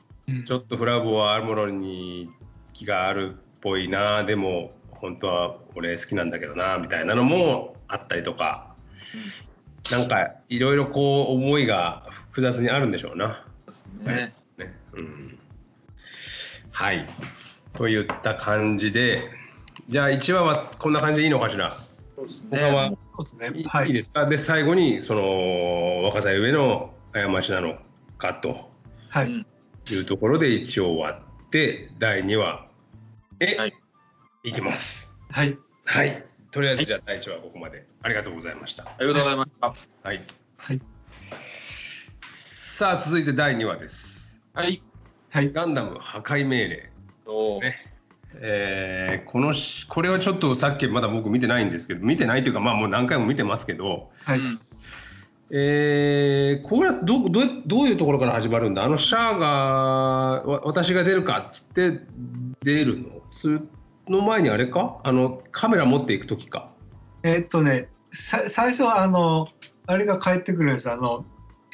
Speaker 2: ちょっとフラウボーはアムロに気があるっぽいなでも本当は俺好きなんだけどなみたいなのもあったりとか、なんかいろいろこう思いが複雑にあるんでしょうな。
Speaker 4: ね。
Speaker 2: ねうん、はいといった感じでじゃあ1話はこんな感じでいいのかしら？他は？
Speaker 4: ね
Speaker 3: そうですね。
Speaker 2: い,、
Speaker 3: はい
Speaker 2: い、ですか？で最後にその若さゆえの過ちなのかと
Speaker 3: はい。
Speaker 2: いうところで一応終わって第2話へ、
Speaker 4: はい
Speaker 2: い、きます。
Speaker 3: はい。
Speaker 2: はいとりあえずじゃあ第1話はここまでありがとうございました。
Speaker 4: ありがとうございました。
Speaker 2: はい、
Speaker 3: はい。
Speaker 2: さあ続いて第2話です。
Speaker 4: はい。
Speaker 3: はい。
Speaker 2: ガンダム破壊命令
Speaker 4: おー
Speaker 2: ねえーこのしこれはちょっとさっきまだ僕見てないんですけど見てないというかまあもう何回も見てますけど、
Speaker 3: はい。
Speaker 2: えーこれはどどうどういうところから始まるんだ？あのシャアがわ私が出るかっつって出るの？その前にあれか？あのカメラ持っていく時か。
Speaker 3: えーっとね、さ最初はあの、あれが帰ってくるんです。あの、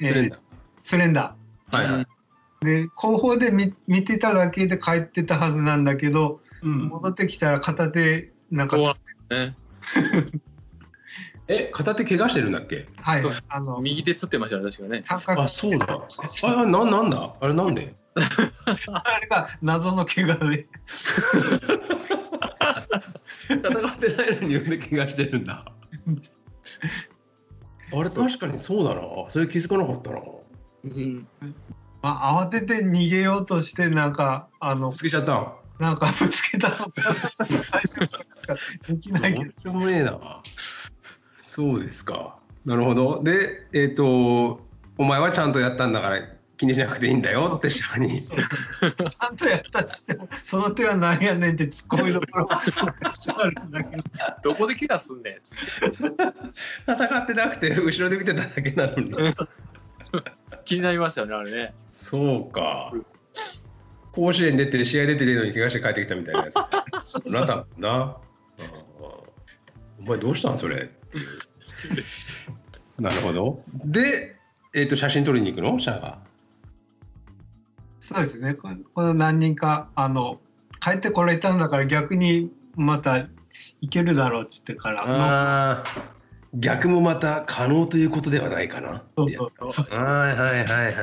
Speaker 3: えー
Speaker 2: スレンダー、
Speaker 3: スレンダ
Speaker 2: はいはい、
Speaker 3: ー。で、後方で見見てただけで帰ってたはずなんだけど、
Speaker 2: うん。
Speaker 3: 戻ってきたら片手、なんか、
Speaker 4: そうね。[laughs]
Speaker 2: え片手怪我してるんだっけ？
Speaker 3: はい。あの、
Speaker 4: 右手つってましたね、確かね。
Speaker 3: 三角。
Speaker 2: あそうだ。[laughs] あれななんだ？あれなんで？[laughs]
Speaker 3: あれが謎の怪我で。
Speaker 2: 戦ってないのに腕怪我してるんだ [laughs] あれ確かにそうだなそれ気づかなかったな
Speaker 4: うん。
Speaker 3: まあ、慌てて逃げようとして、なんか、あの
Speaker 2: ぶ、つけちゃったん
Speaker 3: なんかぶつけたのかな大丈夫かできないけど
Speaker 2: もねえな。そうですか。なるほど。で、えっ、と、お前はちゃんとやったんだから気にしなくていいんだよってシャアに。
Speaker 3: ちゃんとやったとしても、その手は何やねんって突っ込みどころがあるんだけど。[laughs]
Speaker 4: どこで怪我すんねんつって。
Speaker 2: 戦ってなくて後ろで見てただけなのに。[laughs]
Speaker 4: 気になりましたよね、あれね。
Speaker 2: そうか。甲子園出て試合出てるのに怪我して帰ってきたみたいなやつ。
Speaker 3: そう
Speaker 2: なお前どうしたんそれ？っていう。[laughs] なるほど。で、えっ、と写真撮りに行くの？シャアが。
Speaker 3: そうですね。この何人か、あの、帰ってこられたんだから逆にまたいけるだろうっつってから。
Speaker 2: ああ、逆もまた可能ということではないかな。
Speaker 3: そうそうそう。
Speaker 2: はいはいはいはいはいはい。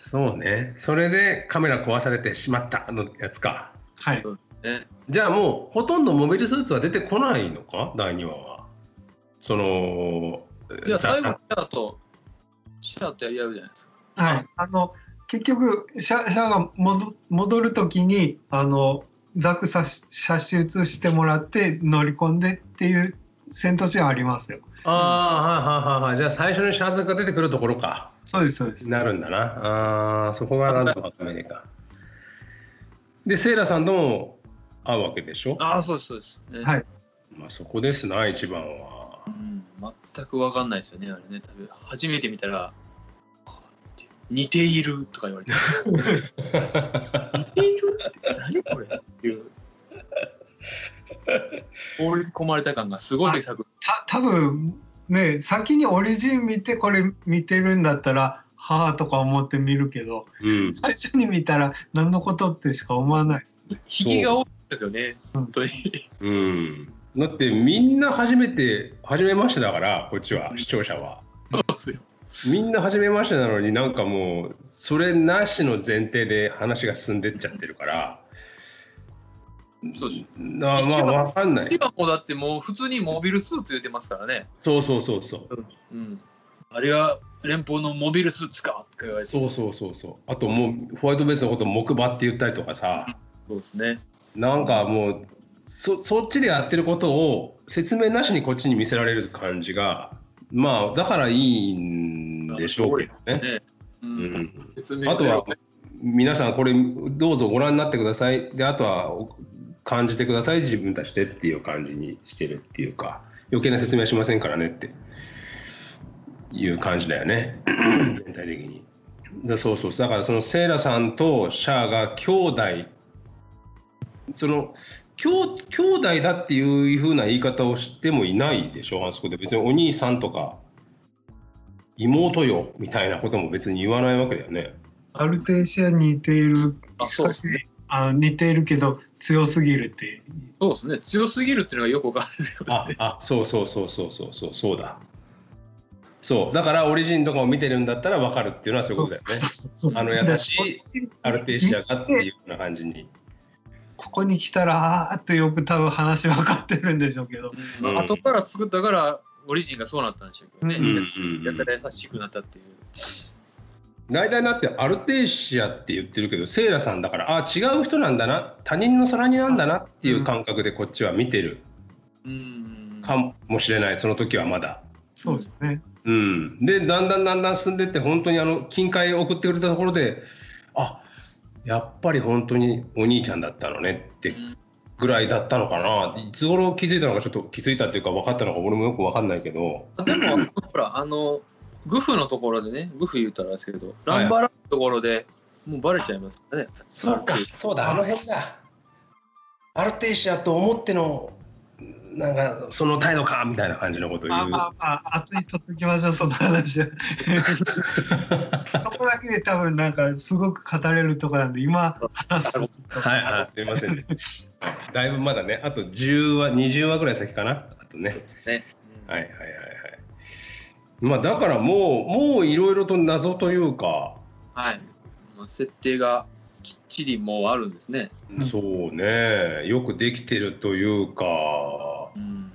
Speaker 2: そうねそれでカメラ壊されてしまったのやつか
Speaker 3: はい。
Speaker 4: ね
Speaker 2: じゃあもうほとんどモビルスーツは出てこないのか？第2話はその
Speaker 4: じゃあ最後
Speaker 2: ざ
Speaker 4: シャアとシャアとやり合うじゃないですか
Speaker 3: はい。あの、結局、シャシャアが戻戻るときに、あの、ザク射射出してもらって乗り込んでっていう戦闘シーンありますよ。
Speaker 2: ああはいはいはいはい。じゃあ最初にシャーズが出てくるところか。
Speaker 3: そうです、そうです。
Speaker 2: なるんだな。あーそこがなんとかダメねかでセイラさんとも会うわけでしょ？
Speaker 4: ああそうですそうです、ね
Speaker 3: はい。
Speaker 2: まあそこですな一番は。
Speaker 4: うん、全く分かんないですよねあれね。多分初めて見たらあ似ているとか言われて。似ているって何これっていう。放り込まれた感がすごい作
Speaker 3: た多分ね、先にオリジン見てこれ見てるんだったら、はあとか思って見るけど、
Speaker 2: うん。
Speaker 3: 最初に見たら何のことってしか思わない。
Speaker 4: 引きが多いですよね。本当に。
Speaker 2: うん。だってみんな初めて初めましてだからこっちは視聴者は。
Speaker 4: そうですよ
Speaker 2: みんな初めましてなのになんかもうそれなしの前提で話が進んでっちゃってるから。
Speaker 4: そうです。
Speaker 2: なまあわかんない。
Speaker 4: 今もうだってもう普通にモビルスーツ言ってますからね、
Speaker 2: そうそうそうそう。
Speaker 4: うん、あれが連邦のモビルスーツかって言われて。
Speaker 2: そうそうそうそう。あともうホワイトベースのこと木馬って言ったりとかさ。
Speaker 4: そうですね。
Speaker 2: なんかもうそそっちでやってることを説明なしにこっちに見せられる感じがまあだからいいんでしょうけどね。
Speaker 4: ね、う、
Speaker 2: うん。あとは皆さんこれどうぞご覧になってください。であとは感じてください。自分たちでっていう感じにしてるっていうか余計な説明はしませんからねって。いう感じだよね。[clears throat] 全体的に。だそうそうだからそのセイラさんとシャアが兄弟。その兄兄弟だっていう風な言い方をしてもいないでしょあそこで。別にお兄さんとか妹よみたいなことも別に言わないわけだよね。
Speaker 3: アルテーシアに似ている、
Speaker 4: あそうですね
Speaker 3: あの似ているけど強すぎるって。
Speaker 4: そうですね強すぎるっていうのがよくわかるんですよね
Speaker 2: ああそうそうそうそうそうそうそうだ。そうだからオリジンとかを見てるんだったら分かるっていうのはそういうことだよね。あの優しいアルテーシアがっていうような感じに。
Speaker 3: ここに来たらあーってよく多分話分かってるんでしょうけど。
Speaker 4: うんまあ後から作ったからオリジンがそうなったんでしょうけ？どね、
Speaker 3: うん
Speaker 2: うん
Speaker 4: やったら優しくなったっていう。
Speaker 2: 大体だってアルテーシアって言ってるけどセイラさんだからあ違う人なんだな。他人の空になんだなっていう感覚でこっちは見てる
Speaker 4: うん。
Speaker 2: かもしれない。その時はまだ。
Speaker 3: そうですね。
Speaker 2: うん、でだんだんだんだん進んでって本当にあの金塊を送ってくれたところであやっぱり本当にお兄ちゃんだったのねってぐらいだったのかな。いつ頃気づいたのかちょっと気づいたっていうか分かったのか俺もよく分かんないけど。
Speaker 4: でもほらあのグフのところでねグフ言ったらですけどランバラのところでもうバレちゃいますね。
Speaker 2: そうか。そうだあの辺だ。アルテーシアと思ってのなんかその態度かみたいな感じのことを言う。
Speaker 3: まあまあまあ後に取っておきましょうその話は。そこだけで多分なんかすごく語れるところなんで今話す
Speaker 2: はいはいすいませんだいぶまだねあと10話20話ぐらい先かな？あとね。
Speaker 4: ね。
Speaker 2: はいはいはいはい。まあだからもうもういろいろと謎というか、
Speaker 4: はい。まあ設定がちりもうあるんですね。
Speaker 3: うん。
Speaker 2: そうね。よくできてるというか。
Speaker 4: うん。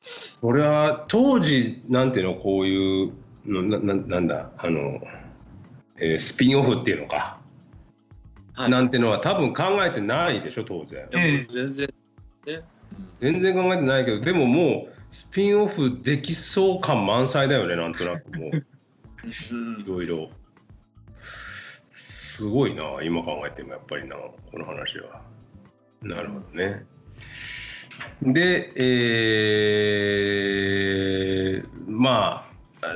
Speaker 2: それは当時なんていうのこういうのなななんだあの、えースピンオフっていうのか、
Speaker 4: はい。
Speaker 2: なんてのは多分考えてないでしょ当然。
Speaker 4: 全然。ね、
Speaker 2: 全然考えてないけどでももうスピンオフできそう感満載だよねなんとなくもう。[laughs]
Speaker 4: うん。
Speaker 2: いろいろ。すごいな、今考えてもやっぱりな、この話は。なるほどね。で、えーまあ、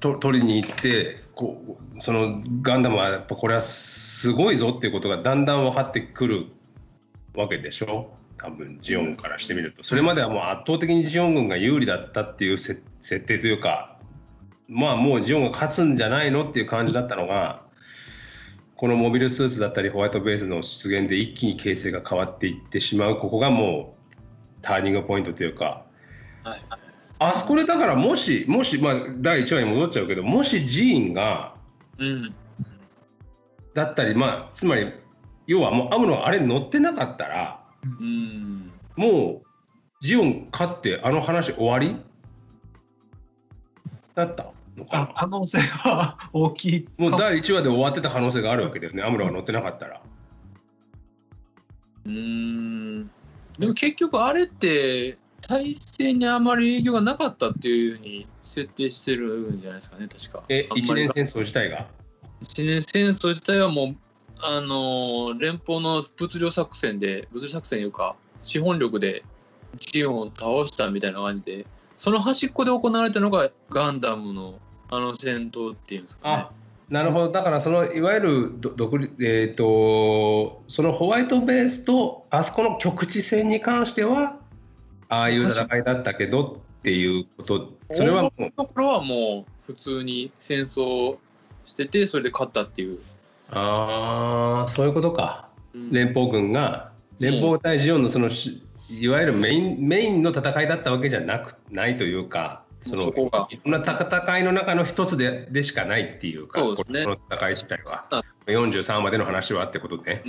Speaker 2: 取りに行ってこう、そのガンダムはやっぱこれはすごいぞっていうことがだんだん分かってくるわけでしょ？多分ジオンからしてみるとそれまではもう圧倒的にジオン軍が有利だったっていう設定というかまあもうジオンが勝つんじゃないのっていう感じだったのがこのモビルスーツだったりホワイトベースの出現で一気に形勢が変わっていってしまうここがもうターニングポイントというか。
Speaker 4: はい。はい
Speaker 2: あそこでだからもしもしまあ第1話に戻っちゃうけどもしジーンが
Speaker 4: うん。
Speaker 2: だったりまあつまり要はもうアムロがあれ乗ってなかったら
Speaker 4: うん。
Speaker 2: もうジオン勝ってあの話終わり？だった？のか
Speaker 3: あ
Speaker 2: な
Speaker 3: 可能性は大きい
Speaker 2: もう第1話で終わってた可能性があるわけだよね。アムロが乗ってなかったら。
Speaker 4: うん。でも結局あれって体制にあまり影響がなかったっていうふうに設定してるんじゃないですかね確か。
Speaker 2: え一年戦争自体が？
Speaker 4: 一年戦争自体はもうあのー連邦の物量作戦で物量作戦いうか資本力でジオンを倒したみたいな感じでその端っこで行われたのがガンダムのあの戦闘っていうんですかね。
Speaker 2: あ。なるほど。だからそのいわゆるど独立えっ、とそのホワイトベースとあそこの局地戦に関してはああいう戦いだったけどっていうこと。それはもう
Speaker 4: ところはもう普通に戦争しててそれで勝ったっていう。
Speaker 2: ああそういうことか。
Speaker 4: うん。
Speaker 2: 連邦軍が連邦対ジオンのそのしいわゆるメインメインの戦いだったわけじゃなくないというかその
Speaker 4: そこが。
Speaker 2: いろんな戦いの中の一つででしかないっていうか
Speaker 4: そうですね。
Speaker 2: この戦い自体は。
Speaker 4: あ。
Speaker 2: 43までの話はってことね。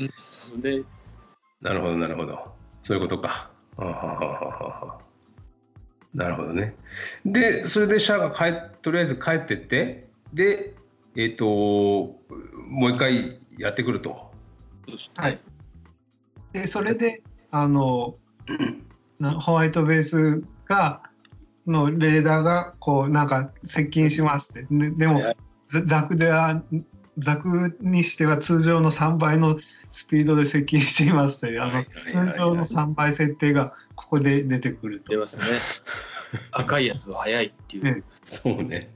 Speaker 4: うん。で
Speaker 2: なるほどなるほど。そういうことか。あははははなるほどね。でそれでシャアが帰とりあえず帰ってってでえっ、ともう一回やってくると。
Speaker 3: はい。でそれであの [clears throat] なホワイトベースがのレーダーがこうなんか接近しますってででも
Speaker 4: はい
Speaker 3: ザザクではザクにしては通常の3倍のスピードで接近していますというあの通常の3倍設定がここで出てくると
Speaker 4: 出。ますね。赤いやつは速いっていう。
Speaker 3: ね
Speaker 2: そうね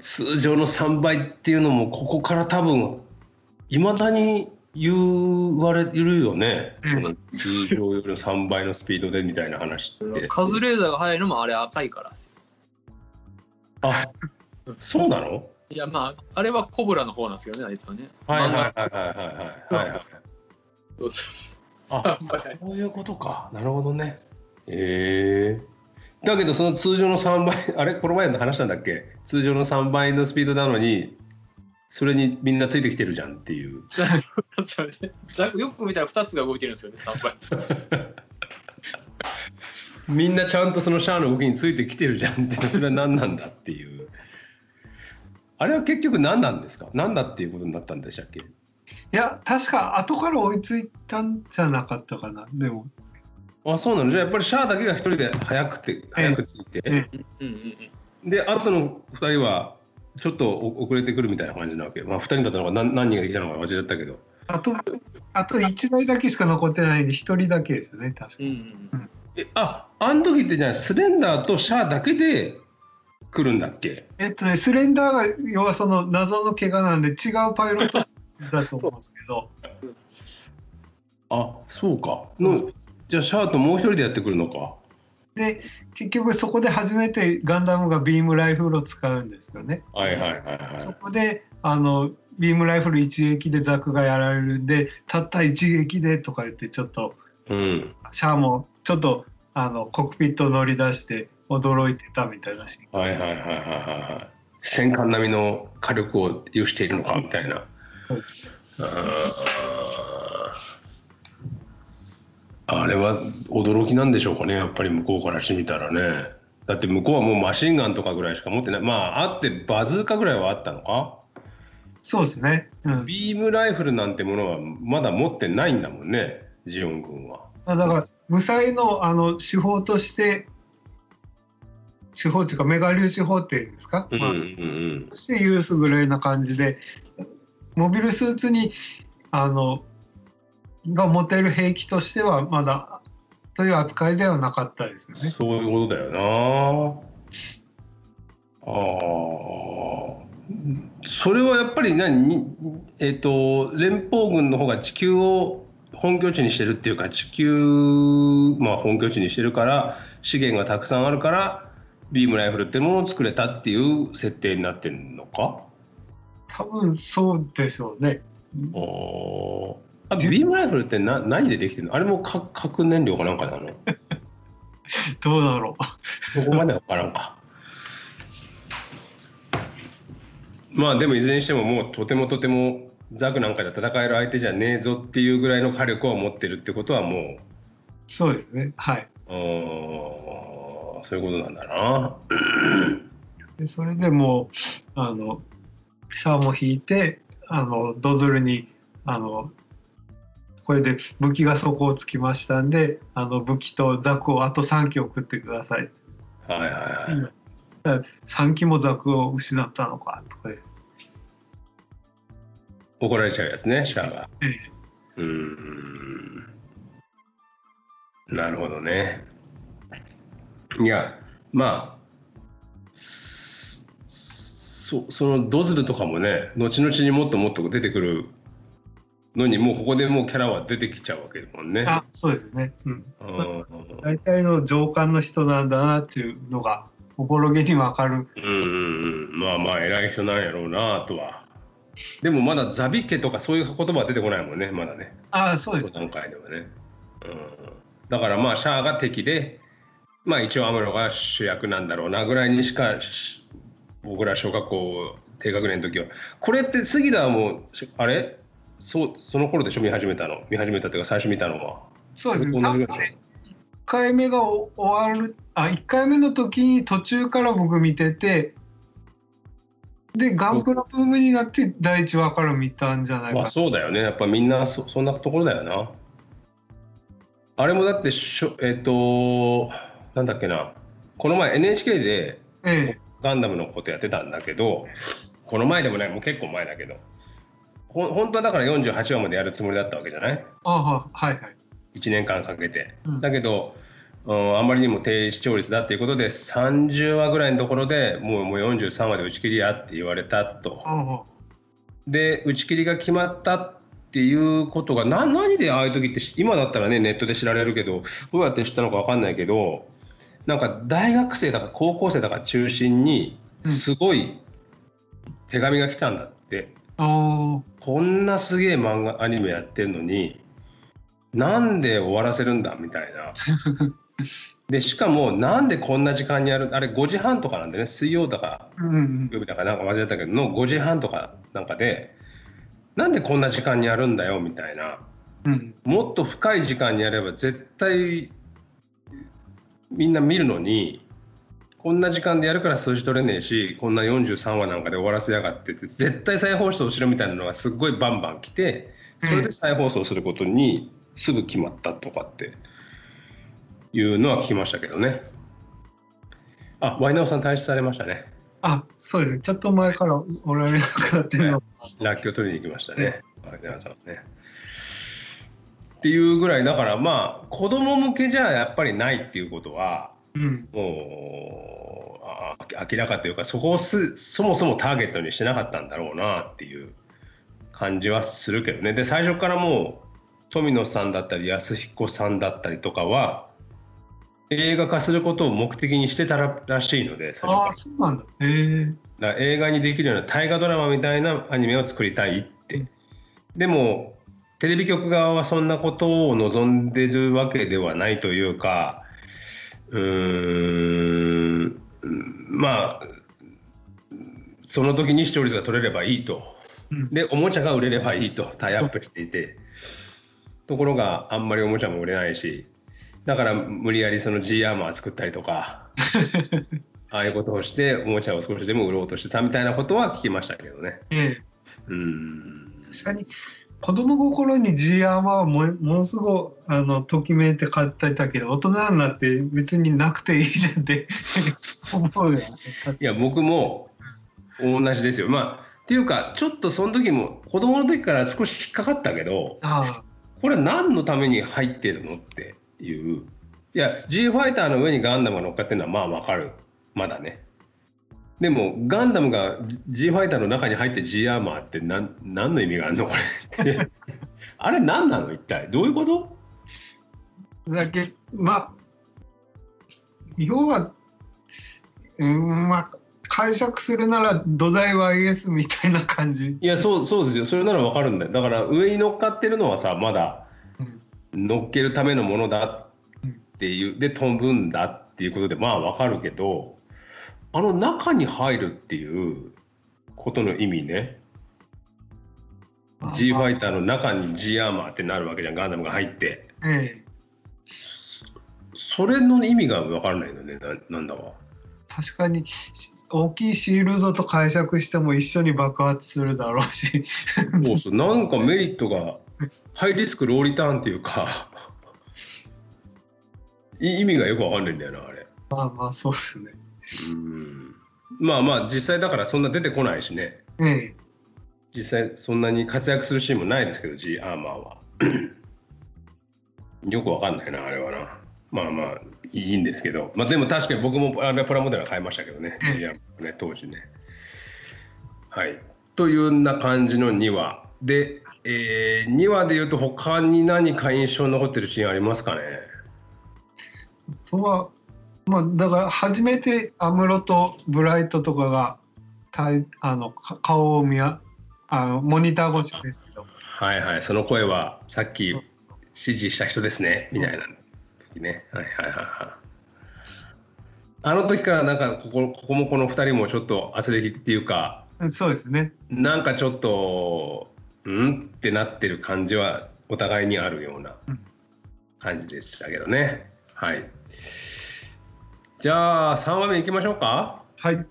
Speaker 2: 通常の3倍っていうのもここから多分いまだに言われるよね、通常よりの3倍のスピードでみたいな話って。
Speaker 4: カズレーザーが速いのもあれ赤いから。
Speaker 2: あそうなの？
Speaker 4: いやまああれはコブラの方なんですよねあいつはね。
Speaker 2: はいはい
Speaker 4: 漫
Speaker 2: はい
Speaker 4: 画
Speaker 2: はいはい。はいはい
Speaker 4: そうそ
Speaker 2: あそういうことか。なるほどね。へえ。だけどその通常の3倍あれ？この前の話なんだっけ？通常の3倍のスピードなのにそれにみんなついてきてるじゃんっていう。[laughs]
Speaker 4: よく見たら2つが動いてるんですよね3倍。[laughs]
Speaker 2: みんなちゃんとそのシャアの動きについてきてるじゃんってそれは何なんだっていう。あれは結局何なんですか？何だっていうことになったんでしたっけ？
Speaker 3: いや確か後から追いついたんじゃなかったかなでも。
Speaker 2: あそうなの？じゃあやっぱりシャアだけが一人で早くて早くついて、
Speaker 3: ええ。
Speaker 4: うんうんうん。
Speaker 2: で後の2人はちょっとお遅れてくるみたいな感じなわけ。まあ2人だったのか何何人がいたのか忘れちゃったけど。
Speaker 3: あとあと1台だけしか残ってないんで1人だけですよね確か
Speaker 4: うんうん
Speaker 2: えああの時ってじゃあスレンダーとシャアだけで来るんだっけ？
Speaker 3: えっとね、スレンダーが要はその謎の怪我なんで違うパイロットだと思うんですけど。
Speaker 2: あそうか。のじゃあシャアともう一人でやってくるのか
Speaker 3: で結局そこで初めてガンダムがビームライフルを使うんですよね。
Speaker 2: はいはいはいはい。
Speaker 3: そこであのビームライフル一撃でザクがやられるんでたった一撃でとか言ってちょっと
Speaker 2: うん。
Speaker 3: シャアもちょっとあのコックピット乗り出して驚いてたみたいなシーン。
Speaker 2: はいはいはいはいはいはい。戦艦並みの火力を有しているのかみたいな。
Speaker 3: うん
Speaker 2: あれは驚きなんでしょうかね。やっぱり向こうからしてみたらね。だって向こうはもうマシンガンとかぐらいしか持ってない。まああってバズーカぐらいはあったのか。
Speaker 3: そうですね。うん、
Speaker 2: ビームライフルなんてものはまだ持ってないんだもんねジオン軍は。
Speaker 3: だから無彩のあの手法として手法っていうかメガ粒子法っていうんですか、まあ
Speaker 2: うんうん。うん
Speaker 3: としてユースぐらいな感じでモビルスーツにあのが持てる兵器としてはまだという扱いではなかったですよね。
Speaker 2: そういうことだよな。ああ。それはやっぱり何？にえっ、と連邦軍の方が地球を本拠地にしてるっていうか地球まあ本拠地にしてるから資源がたくさんあるからビームライフルってものを作れたっていう設定になってんのか？
Speaker 3: 多分そうでしょうね。
Speaker 2: おあビームライフルってな何でできてるの？あれも核核燃料かなんかなの？[laughs]
Speaker 3: どうだろう。
Speaker 2: そこまでは分からんか。まあでもいずれにしてももうとてもとてもザクなんかで戦える相手じゃねえぞっていうぐらいの火力を持ってるってことはもう
Speaker 3: そうですねはい
Speaker 2: あーそういうことなんだな。
Speaker 3: でそれでもうあのシャアも引いてあのドズルにあのこれで武器が底をつきましたんであの武器とザクをあと3機送ってください
Speaker 2: はいはいはい。
Speaker 3: 3機もザクを失ったのかとかで
Speaker 2: 怒られちゃうやつね、シャアが。
Speaker 3: え
Speaker 2: うーん。なるほどね。いや、まあ、そそのドズルとかもね、後々にもっともっと出てくるのに、もうここでもうキャラは出てきちゃうわけだもんね。
Speaker 3: あそうですね、うん、
Speaker 2: うん
Speaker 3: 大体の上官の人なんだなっていうのがおぼろげにわかる
Speaker 2: うんうんうん、まあまあ偉い人なんやろうなとは。でもまだザビ家とかそういう言葉は出てこないもんね、まだね。
Speaker 3: ああそうです
Speaker 2: 段階ではね。うん、だからまあシャアが敵で、まあ一応アムロが主役なんだろうなぐらいにしかし僕ら小学校低学年の時は。これって杉田はもうしあれ？そうその頃でしょ？見始めたの。見始めたっていうか最初見たのは。
Speaker 3: そうですね。
Speaker 2: 同じぐらい
Speaker 3: 多分ね1回目がお終わるあ1回目の時に途中から僕見ててでガンプラブームになって第一話から見たんじゃないか
Speaker 2: まあそうだよね。やっぱみんなそそんなところだよな。あれもだってしょえっ、となんだっけな。この前 NHK で
Speaker 3: ええ。
Speaker 2: ガンダムのことやってたんだけどこの前でもない。もう結構前だけどほん本当はだから48話までやるつもりだったわけじゃない？
Speaker 3: あははいはい。
Speaker 2: 1年間かけて、
Speaker 3: うん。
Speaker 2: だけど、うん、あまりにも低視聴率だっていうことで30話ぐらいのところでもうもう43話で打ち切りやって言われたと。で打ち切りが決まったっていうことがな何でああいう時ってし今だったらねネットで知られるけどどうやって知ったのか分かんないけどなんか大学生だか高校生だか中心に
Speaker 3: うん。
Speaker 2: すごい手紙が来たんだって、
Speaker 3: あ
Speaker 2: こんなすげえ漫画アニメやってるのになんで終わらせるんだみたいな。[laughs] でしかもなんでこんな時間にやるあれ5時半とかなんでね水曜だか
Speaker 3: うんうん。
Speaker 2: 曜日だかなんか忘れたけどの5時半とかなんかでなんでこんな時間にやるんだよみたいな。
Speaker 3: うん。
Speaker 2: もっと深い時間にやれば絶対みんな見るのにこんな時間でやるから数字取れねえしこんな43話なんかで終わらせやがってって絶対再放送しろみたいなのがすっごいバンバン来てそれで再放送することにすぐ決まったとかっていうのは聞きましたけどね。あ、ワイナオさん退出されましたね。
Speaker 3: あそうですねちょっと前からおられなくなってるの
Speaker 2: ラッキョ取りに行きましたね。ワイナオさんはね。っていうぐらいだからまあ子供向けじゃやっぱりないっていうことは
Speaker 3: うん。
Speaker 2: もうあ明らかというかそこをすそもそもターゲットにしてなかったんだろうなっていう感じはするけどね。で最初からもう富野さんだったり安彦さんだったりとかは映画化することを目的にしてたららしいので最初から。
Speaker 3: そうなんだ。へえ
Speaker 2: だ映画にできるような大河ドラマみたいなアニメを作りたいって。でもテレビ局側はそんなことを望んでるわけではないというかうーんまあその時に視聴率が取れればいいと。
Speaker 3: うん。
Speaker 2: でおもちゃが売れればいいとタイアップしていて。ところがあんまりおもちゃも売れないしだから無理やりその G アーマー作ったりとか [laughs] ああいうことをしておもちゃを少しでも売ろうとしてたみたいなことは聞きましたけどね。
Speaker 3: ええ。
Speaker 2: うん。
Speaker 3: 確かに子供心に G アーマーはもものすごいあのときめいて買ってたけど大人になって別になくていいじゃんって [laughs] 思うよね。
Speaker 2: いや僕も同じですよ。まあっていうかちょっとその時も子供の時から少し引っかかったけど
Speaker 3: ああ。
Speaker 2: これ何のために入ってるのっていう。いや G ファイターの上にガンダムが乗っかってるのはまあわかる。まだねでもガンダムが G ファイターの中に入って G アーマーって何何の意味があるのこれ？っ [laughs] てあれ何なの？一体。どういうこと？
Speaker 3: だけまあ要はうんまあ解釈するなら土台は IS みたいな感じ。
Speaker 2: いやそうそうですよ。それならわかるんだよ。だから上に乗っかってるのはさまだ
Speaker 3: うん。
Speaker 2: 乗っけるためのものだっていうで飛ぶんだっていうことでまあわかるけどあの中に入るっていうことの意味ね。G ファイターの中に G アーマーってなるわけじゃん。ガンダムが入って。
Speaker 3: ええ。
Speaker 2: それの意味が分からないのね。ななんだわ。
Speaker 3: 確かにし大きいシールドと解釈しても一緒に爆発するだろうし。
Speaker 2: そうそう。なんかメリットがハイリスクローリターンっていうか。[laughs] い意味がよく分かんないんだよなあれ。
Speaker 3: まあまあそうですね
Speaker 2: うん。まあまあ実際だからそんな出てこないしね。
Speaker 3: ええ
Speaker 2: 実際そんなに活躍するシーンもないですけど G アーマーは。[coughs] よくわかんないなあれはな。まあまあいいんですけど。まあでも確かに僕もあれプラモデルは買いましたけどね
Speaker 3: うん。
Speaker 2: G アーマーね当時ね。はい。というような感じの2話で、えー、2話でいうと他に何か印象に残ってるシーンありますかね？
Speaker 3: とはまあだから初めて安室とブライトとかがたいあのか顔を見やあのモニター越しですけど。
Speaker 2: はいはいその声はさっき指示した人ですね。みたいな時ね。はいはいはいはい。あの時からなんかここここもこの2人もちょっと圧力っていうか
Speaker 3: そうですね。
Speaker 2: なんかちょっとうん？ってなってる感じはお互いにあるような
Speaker 3: うん。
Speaker 2: 感じでしたけどね。はいじゃあ3話目いきましょうか。
Speaker 3: はい。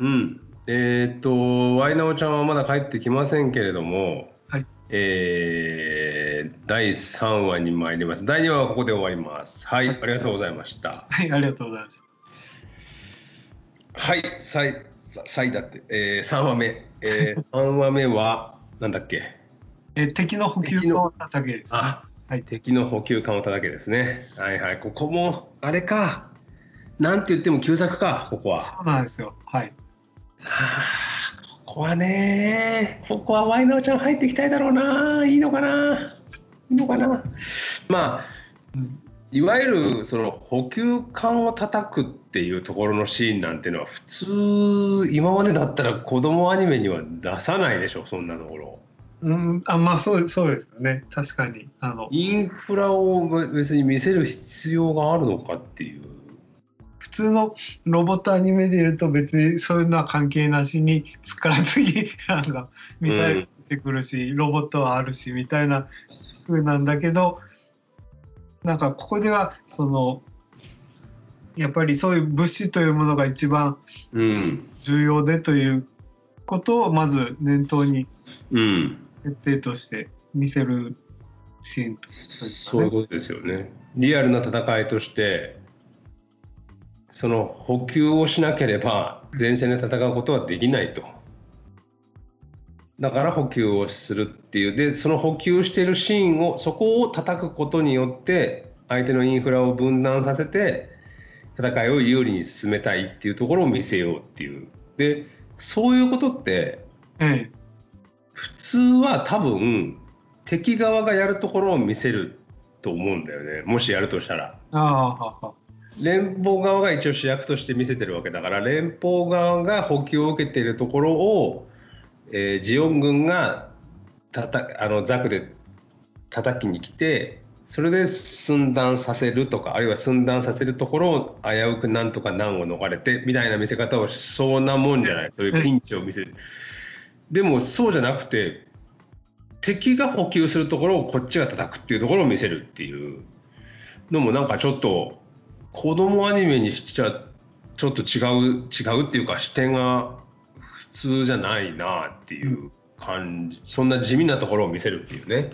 Speaker 2: うん。えっ、とワイナオちゃんはまだ帰ってきませんけれども
Speaker 3: はい。
Speaker 2: えー第3話に参ります。第2話はここで終わります。はいありがとうございました。
Speaker 3: はいありがとうございます。
Speaker 2: はい、さい、ささいだって、えー、3話目、えー、3話目は、[laughs] なんだっけ、
Speaker 3: え敵の補給
Speaker 2: 敵の
Speaker 3: を叩けです、ね、
Speaker 2: あ、
Speaker 3: はい
Speaker 2: 敵の補給艦を叩けですね。はいはい、ここも、あれか、なんて言っても旧作か、ここは。
Speaker 3: そうなんですよ。はい。
Speaker 2: はあ、ここはね、ここはワイナオちゃん入ってきたいだろうな、いいのかな、いいのかな？まあ、
Speaker 3: うん。
Speaker 2: いわゆるその補給艦を叩くっていうところのシーンなんていうのは普通今までだったら子供アニメには出さないでしょそんなところ。
Speaker 3: うんあまあそうそうですよね。確かに。あの。
Speaker 2: インフラを別に見せる必要があるのかっていう
Speaker 3: 普通のロボットアニメでいうと別にそういうのは関係なしに力次なん。かミサイル出てくるし、ロボットはあるしみたいな風なんだけどなんかここではそのやっぱりそういう物資というものが一番
Speaker 2: うん。
Speaker 3: 重要でということをまず念頭に
Speaker 2: うん。
Speaker 3: 設定として見せるシーンと
Speaker 2: そういうことですよね。リアルな戦いとしてその補給をしなければ前線で戦うことはできないと。だから補給をするっていう。でその補給しているシーンをそこを叩くことによって相手のインフラを分断させて戦いを有利に進めたいっていうところを見せようっていう。でそういうことって
Speaker 3: ええ
Speaker 2: 普通は多分敵側がやるところを見せると思うんだよね。もしやるとしたら。
Speaker 3: あ
Speaker 2: 連邦側が一応主役として見せてるわけだから連邦側が補給を受けているところを、えージオン軍がたたあのザクで叩きに来てそれで寸断させるとかあるいは寸断させるところを危うくなんとか難を逃れてみたいな見せ方をしそうなもんじゃない？そういうピンチを見せる。でもそうじゃなくて敵が補給するところをこっちが叩くっていうところを見せるっていうのもなんかちょっと子供アニメにしちゃちょっと違う違うっていうか視点が普通じゃないなっていう感じそんな地味なところを見せるっていうね。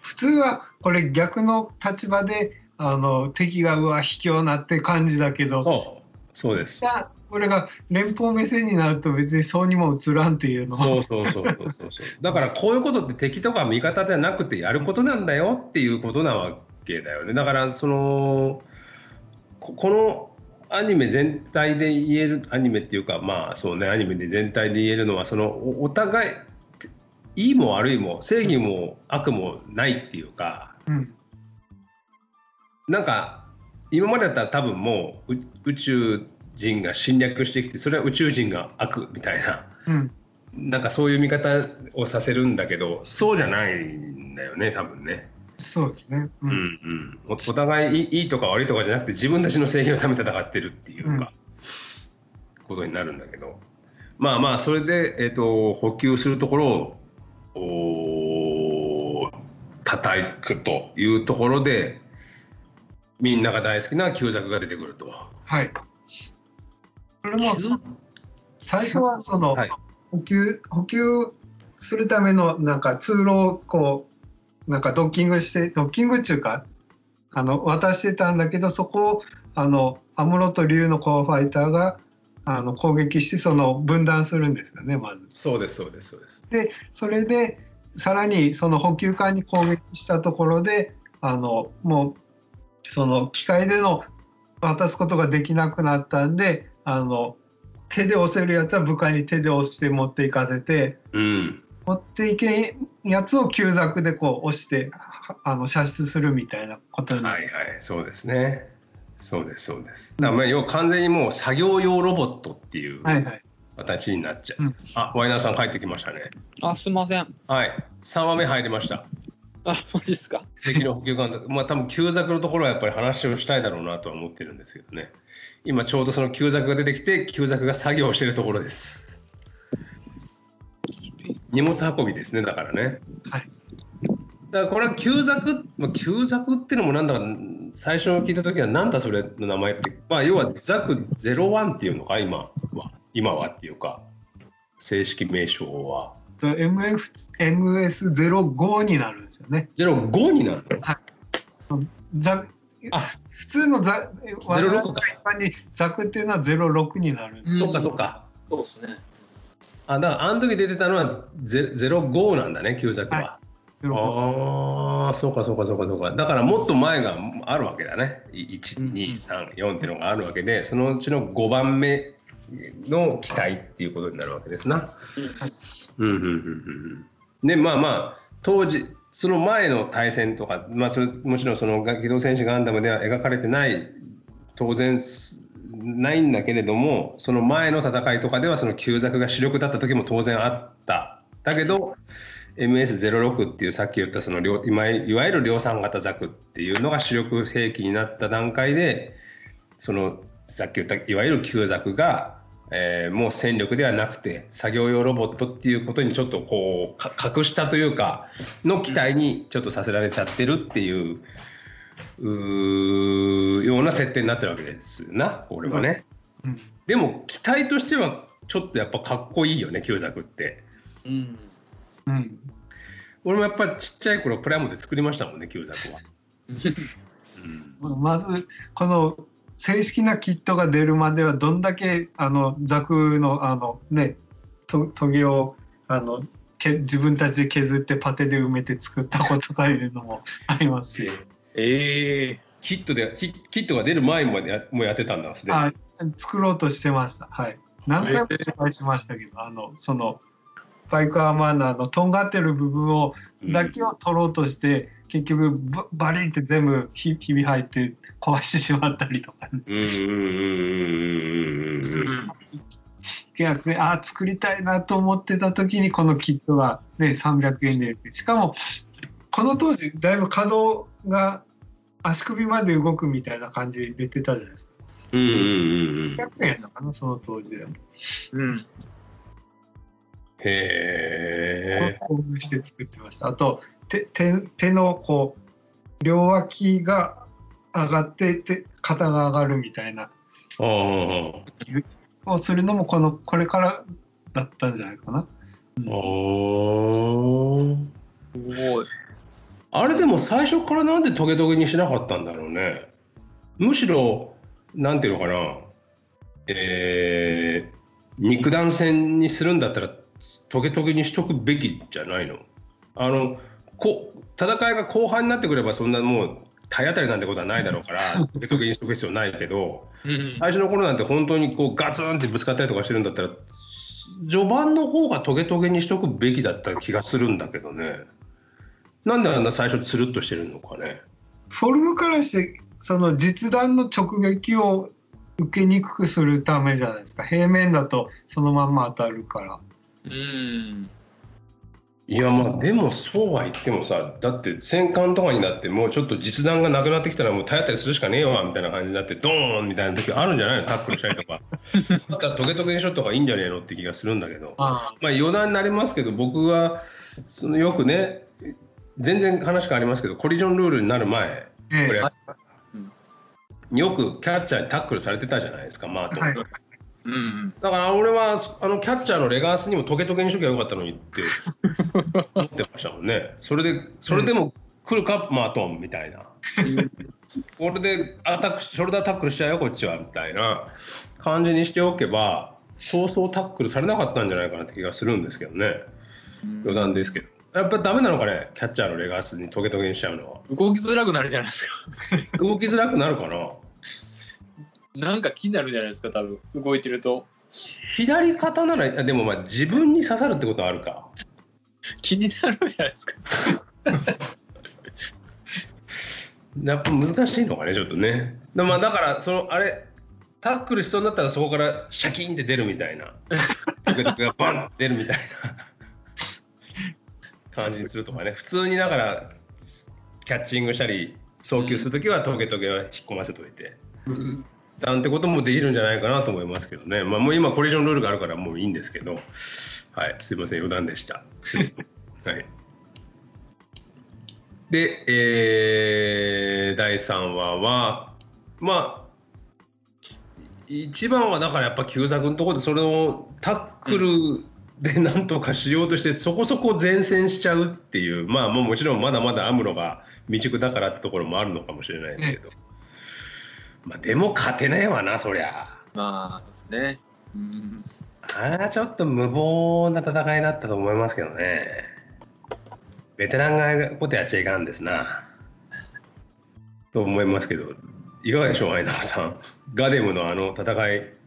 Speaker 3: 普通はこれ逆の立場であの敵がうわ卑怯なって感じだけど
Speaker 2: そうそうです
Speaker 3: じ。ゃあこれが連邦目線になると別にそうにも映らんっていうのは
Speaker 2: そうそうそうそうそうそう。だからこういうことって敵とか味方じゃなくてやることなんだよっていうことなわけだよね。だからそのここのアニメ全体で言えるアニメっていうかまあそうねアニメで全体で言えるのはそのおお互いいいも悪いも正義も悪もないっていうか
Speaker 3: うん
Speaker 2: なんか今までだったら多分もうう宇宙人が侵略してきてそれは宇宙人が悪みたいな。
Speaker 3: うん
Speaker 2: なんかそういう見方をさせるんだけどそうじゃないんだよね多分ね。
Speaker 3: そうですね。う
Speaker 2: うんうん、おお互いいいとか悪いとかじゃなくて自分たちの正義のために戦ってるっていうか、ことになるんだけど。まあまあそれで、えー、と補給するところをお叩くというところでみんなが大好きな旧作が出てくると。
Speaker 3: はい。これも最初はその、
Speaker 2: はい。
Speaker 3: 補給補給するためのなんか通路をこうなんかドッキングしてドッキングっていうかあの渡してたんだけどそこをあのアムロと竜のコアファイターがあの攻撃してその分断するんですよねまず。
Speaker 2: そうですそうですそうです。
Speaker 3: でそれでさらにその補給艦に攻撃したところであのもうその機械での渡すことができなくなったんであの手で押せるやつは部下に手で押して持っていかせて
Speaker 2: うん。
Speaker 3: 持っていけんやつを旧ザでこう押してはあの射出するみたいなことに
Speaker 2: はいはいそうですね。そうですそうです。だからまあ要は完全にもう作業用ロボットっていう
Speaker 3: はいはい
Speaker 2: 形になっちゃう。
Speaker 3: うん
Speaker 2: あワイナーさん帰ってきましたね。
Speaker 4: あ、すいません。
Speaker 2: はい。3話目入りました。
Speaker 4: あ、マジっすか？
Speaker 2: 敵の補給艦だ。まあ多分旧作のところはやっぱり話をしたいだろうなとは思ってるんですけどね。今ちょうどその旧作が出てきて旧作が作業をしてるところです。荷物運びですねだからね。
Speaker 3: はい。
Speaker 2: だからこれは旧作、まあ、旧作っていうのもなんだか最初聞いた時はなんだそれの名前って、まあ、要はザク01っていうのか今は。今はっていうか。正式名称は。
Speaker 3: と MF MS05 になるんですよね。
Speaker 2: 05になるの？
Speaker 3: ザ
Speaker 2: あ。
Speaker 3: 普通のザ
Speaker 2: 06か。
Speaker 3: 一般にザクっていうのは06になるんです
Speaker 2: そっかそっか。
Speaker 4: そうですね。
Speaker 2: あだからあの時出てたのはゼ05なんだね旧作は、ああそうかそうかそうかそうか。だからもっと前があるわけだね。1234っていうのがあるわけでそのうちの5番目の機体っていうことになるわけですな。うん。うんうんうんでまあまあ当時その前の対戦とか、まあ、それもちろんその「機動戦士ガンダム」では描かれてない当然すないんだけれどもその前の戦いとかではその旧作が主力だった時も当然あった。だけど MS06 っていうさっき言ったその量いわゆる量産型ザクっていうのが主力兵器になった段階でそのさっき言ったいわゆる旧作が、えーもう戦力ではなくて作業用ロボットっていうことにちょっとこうか格下というかの機体にちょっとさせられちゃってるっていううーような設定になってるわけですなこれはね。
Speaker 3: うん
Speaker 2: でも機体としてはちょっとやっぱかっこいいよね旧作って。
Speaker 4: うん。
Speaker 3: うん
Speaker 2: 俺もやっぱちっちゃい頃プラモで作りましたもんね旧作は。[laughs] うん
Speaker 3: まずこの正式なキットが出るまではどんだけあのザクのあのねとトゲをあのけ自分たちで削ってパテで埋めて作ったことかいうのもありますし、
Speaker 4: ええ
Speaker 2: キットでキキットが出る前までやもうやってたんだすでに。
Speaker 3: あ作ろうとしてました。はい。何回も失敗しましたけど、あのそのバイクアーマーナーのとんがってる部分をだけを取ろうとして、結局ババリンって全部ひひび入って壊してしまったりとか、ね、
Speaker 2: うんうんうんうんうんうん
Speaker 3: 逆にあー作りたいなと思ってた時にこのキットが、ね、300円でしかもこの当時だいぶ稼働が足首まで動くみたいな感じで出てたじゃないですか。
Speaker 2: うんうんうんうん
Speaker 3: 100円のかなその当時でも。
Speaker 4: うん。
Speaker 2: へえ。
Speaker 3: 興奮して作ってました。あと手手手のこう両脇が上がって手肩が上がるみたいな
Speaker 2: ああ。
Speaker 3: をするのもこのこれからだったんじゃないかな。
Speaker 2: お
Speaker 4: すごい。
Speaker 2: あれでも最初からなんでトゲトゲにしなかったんだろうね。むしろなんていうのかな、えー、肉弾戦にするんだったらトゲトゲにしとくべきじゃないの？あのこ戦いが後半になってくればそんなもう体当たりなんてことはないだろうから [laughs] トゲトゲにしとく必要ないけど。
Speaker 4: うん。
Speaker 2: 最初の頃なんて本当にこうガツンってぶつかったりとかしてるんだったら序盤の方がトゲトゲにしとくべきだった気がするんだけどねなんであんな最初つるっとしてるのかね
Speaker 3: フォルムからしてその実弾の直撃を受けにくくするためじゃないですか。平面だとそのまんま当たるから。
Speaker 4: うん。
Speaker 2: いやまあでもそうは言ってもさだって戦艦とかになってもうちょっと実弾がなくなってきたらもう体当たりするしかねえわみたいな感じになってドーンみたいな時あるんじゃないの？タックルしたりとかだったらトゲトゲにしろとかいいんじゃねえの？って気がするんだけど
Speaker 3: あ
Speaker 2: まあ余談になりますけど僕はそのよくね全然話変わりますけどコリジョンルールになる前
Speaker 3: ええ。
Speaker 2: これ
Speaker 4: うん
Speaker 2: よくキャッチャーにタックルされてたじゃないですかまあと。
Speaker 3: はい。
Speaker 4: うんうん。
Speaker 2: だから俺はあのキャッチャーのレガースにもトゲトゲにしときゃよかったのにって思ってましたもんね。それでそれでも来るか、マートンみたいな。これでアタックショルダータックルしちゃうよこっちはみたいな。感じにしておけばそうそうタックルされなかったんじゃないかなって気がするんですけどね。余談ですけどやっぱダメなのかね？キャッチャーのレガースにトゲトゲにしちゃうのは。
Speaker 4: 動きづらくなるじゃないですか。
Speaker 2: 動きづらくなるかな？
Speaker 4: なんか気になるじゃないですか、多分。動いてると。
Speaker 2: 左肩ならあでもまあ自分に刺さるってことはあるか。
Speaker 4: 気になるじゃないですか。[laughs]
Speaker 2: やっぱ難しいのかねちょっとね。でまあだからそのあれタックルしそうになったらそこからシャキーンって出るみたいな。バンって出るみたいな感じにするとかね。普通にだからキャッチングしたり送球するときはトゲトゲは引っ込ませといて、なんてこともできるんじゃないかなと思いますけどね。まあもう今コリジョンルールがあるからもういいんですけど。はい。すいません。余談でした。[laughs] はい。で、えー第3話はまあ一番はだからやっぱ久作のところでそれをタックルでなんとかしようとしてそこそこ前線しちゃうっていうまあもうもちろんまだまだアムロが未熟だからってところもあるのかもしれないですけど、まあでも勝てないわなそりゃ。
Speaker 4: まあですね。うん。
Speaker 2: あちょっと無謀な戦いだったと思いますけどね。ベテランがことやっちゃいかんですな。と思いますけどいかがでしょう相永さん。ガデムのあの戦い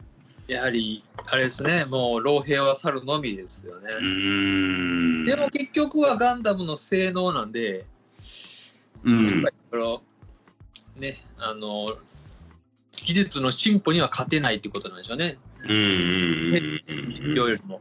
Speaker 4: やはり、あれですね、もう老兵は去るのみですよね。でも結局はガンダムの性能なんで、
Speaker 2: うん。
Speaker 4: やっぱりね、あの、技術の進歩には勝てないってことなんでしょうね、
Speaker 2: うんうんうん
Speaker 4: 量よりも。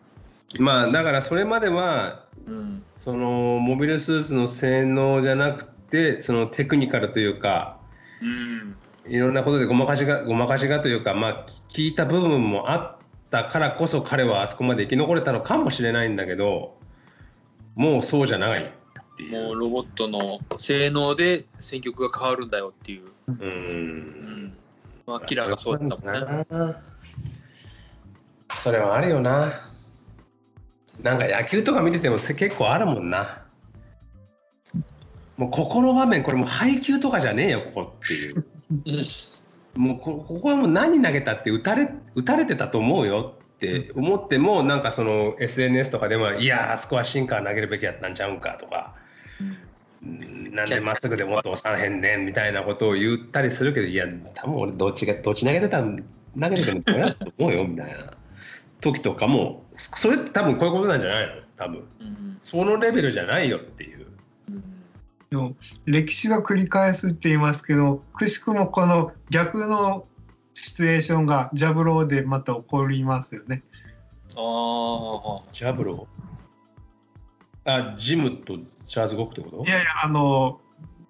Speaker 2: まあだからそれまでは
Speaker 4: うん、
Speaker 2: そのモビルスーツの性能じゃなくてそのテクニカルというか
Speaker 4: うん、
Speaker 2: いろんなことでごまかしがごまかしがというかまあ聞いた部分もあったからこそ彼はあそこまで生き残れたのかもしれないんだけどもうそうじゃないっていう。
Speaker 4: もうロボットの性能で戦局が変わるんだよっていう。
Speaker 2: う
Speaker 4: うん。ん、まあ、キラーがそうだったもんね。
Speaker 2: なそれはあるよな。なんか野球とか見ててもせ結構あるもんな。もうここの場面これもう配球とかじゃねえよここっていうもうこここはもう何投げたって打たれ打たれてたと思うよって思ってもなんかその SNS とかではいやあそこはシンカー投げるべきやったんちゃうんかとか。うん。なんでまっすぐでもっと押さへんねんみたいなことを言ったりするけどいや多分俺どっちがどっち投げてたん投げててもこれだと思うよみたいな。時とかもそれって多分こういうことなんじゃないの？多分。
Speaker 4: うん。
Speaker 2: そのレベルじゃないよっていう。
Speaker 4: うん
Speaker 3: でも歴史が繰り返すって言いますけどくしくもこの逆のシチュエーションがジャブローでまた起こりますよね。
Speaker 4: ああ、
Speaker 2: ジャブロー？あジムとチャーズ・ゴックってこと？
Speaker 3: いやいやあの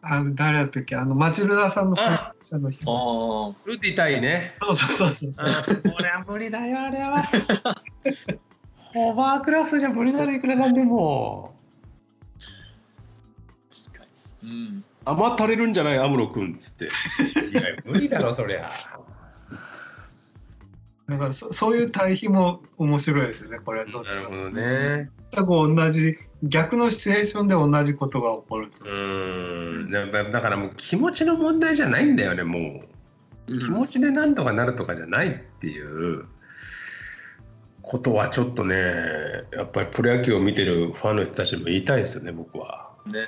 Speaker 3: あの誰だったっけ？あのマチルダさんの
Speaker 2: あ
Speaker 3: 者の人。
Speaker 4: あ
Speaker 2: ルティ対ね。
Speaker 3: そうそうそうそうそう。
Speaker 2: あこれは無理だよあれは。[laughs] ホバークラフトじゃ無理だろいくらなんでも。
Speaker 4: うん。
Speaker 2: 余たれるんじゃないアムロ君っつって。いや無理だろそりゃ。
Speaker 3: だからそそういう対比も面白いですよねこれはどっちも
Speaker 2: なるほどね。
Speaker 3: 全く同じ逆のシチュエーションで同じことが起こると
Speaker 2: う。ーんだからもう気持ちの問題じゃないんだよねもう。気持ちでなんとかなるとかじゃないっていうことはちょっとねやっぱりプロ野球を見てるファンの人たちにも言いたいですよね僕は。
Speaker 4: ね。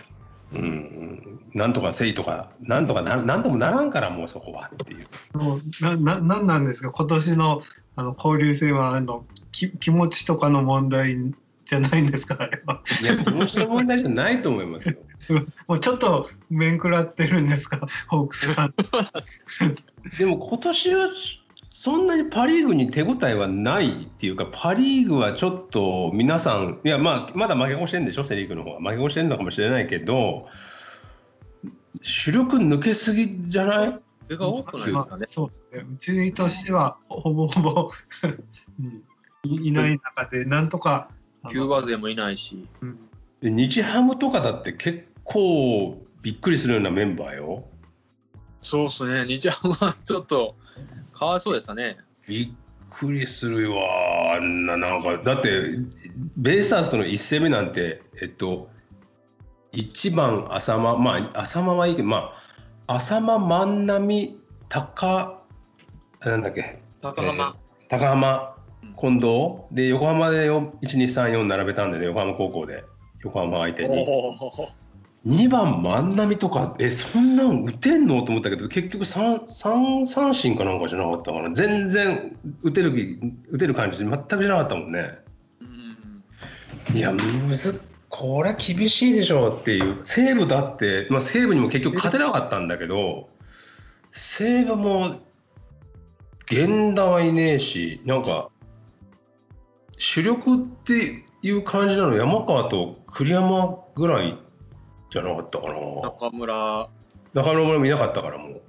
Speaker 2: うん、なんとかせいとかなんとかななんともならんからもうそこはっていう。
Speaker 3: もうなななんなんですか？今年のあの交流戦はあのき気持ちとかの問題じゃないんですか？あれは。
Speaker 2: いや気持ちの問題じゃないと思いますよ。[laughs]
Speaker 3: もうちょっと面食らってるんですか？ホークスさん。[laughs]
Speaker 2: でも今年はそんなにパ・リーグに手応えはないっていうかパ・リーグはちょっと皆さんいやまあまだ負け越してるんでしょ？セ・リーグの方は負け越してるのかもしれないけど主力抜けすぎじゃない？
Speaker 4: それが多くないですかね。
Speaker 3: そうですね。うちとしてはほぼほぼうんいいない中でなんとか。
Speaker 4: キューバ勢もいないし。
Speaker 3: うん
Speaker 2: で日ハムとかだって結構びっくりするようなメンバーよ
Speaker 4: そうっすね。日ハムはちょっとかわいそうでしたね。
Speaker 2: びっくりするわ。あんななんかだってベイスターズとの1戦目なんてえっと1番浅間まあ浅間はいいけどまあ浅間万波高なんだっけ？
Speaker 4: 高浜。
Speaker 2: 高浜
Speaker 4: うん
Speaker 2: 近藤。で横浜で1234並べたんでね横浜高校で。横浜相手に2番万波とかえそんなん打てんの？と思ったけど結局 3, 三三振かなんかじゃなかったかな。全然打てる気打てる感じ全くしなかったもんね。
Speaker 4: うん
Speaker 2: いやむずこれは厳しいでしょうっていう。西武だって、まあ、西武にも結局勝てなかったんだけど西武も源田はいねえしなんか主力っていう感じなの山川と栗山ぐらいじゃなかったかな
Speaker 4: 中村。
Speaker 2: 中野村もいなかったからもう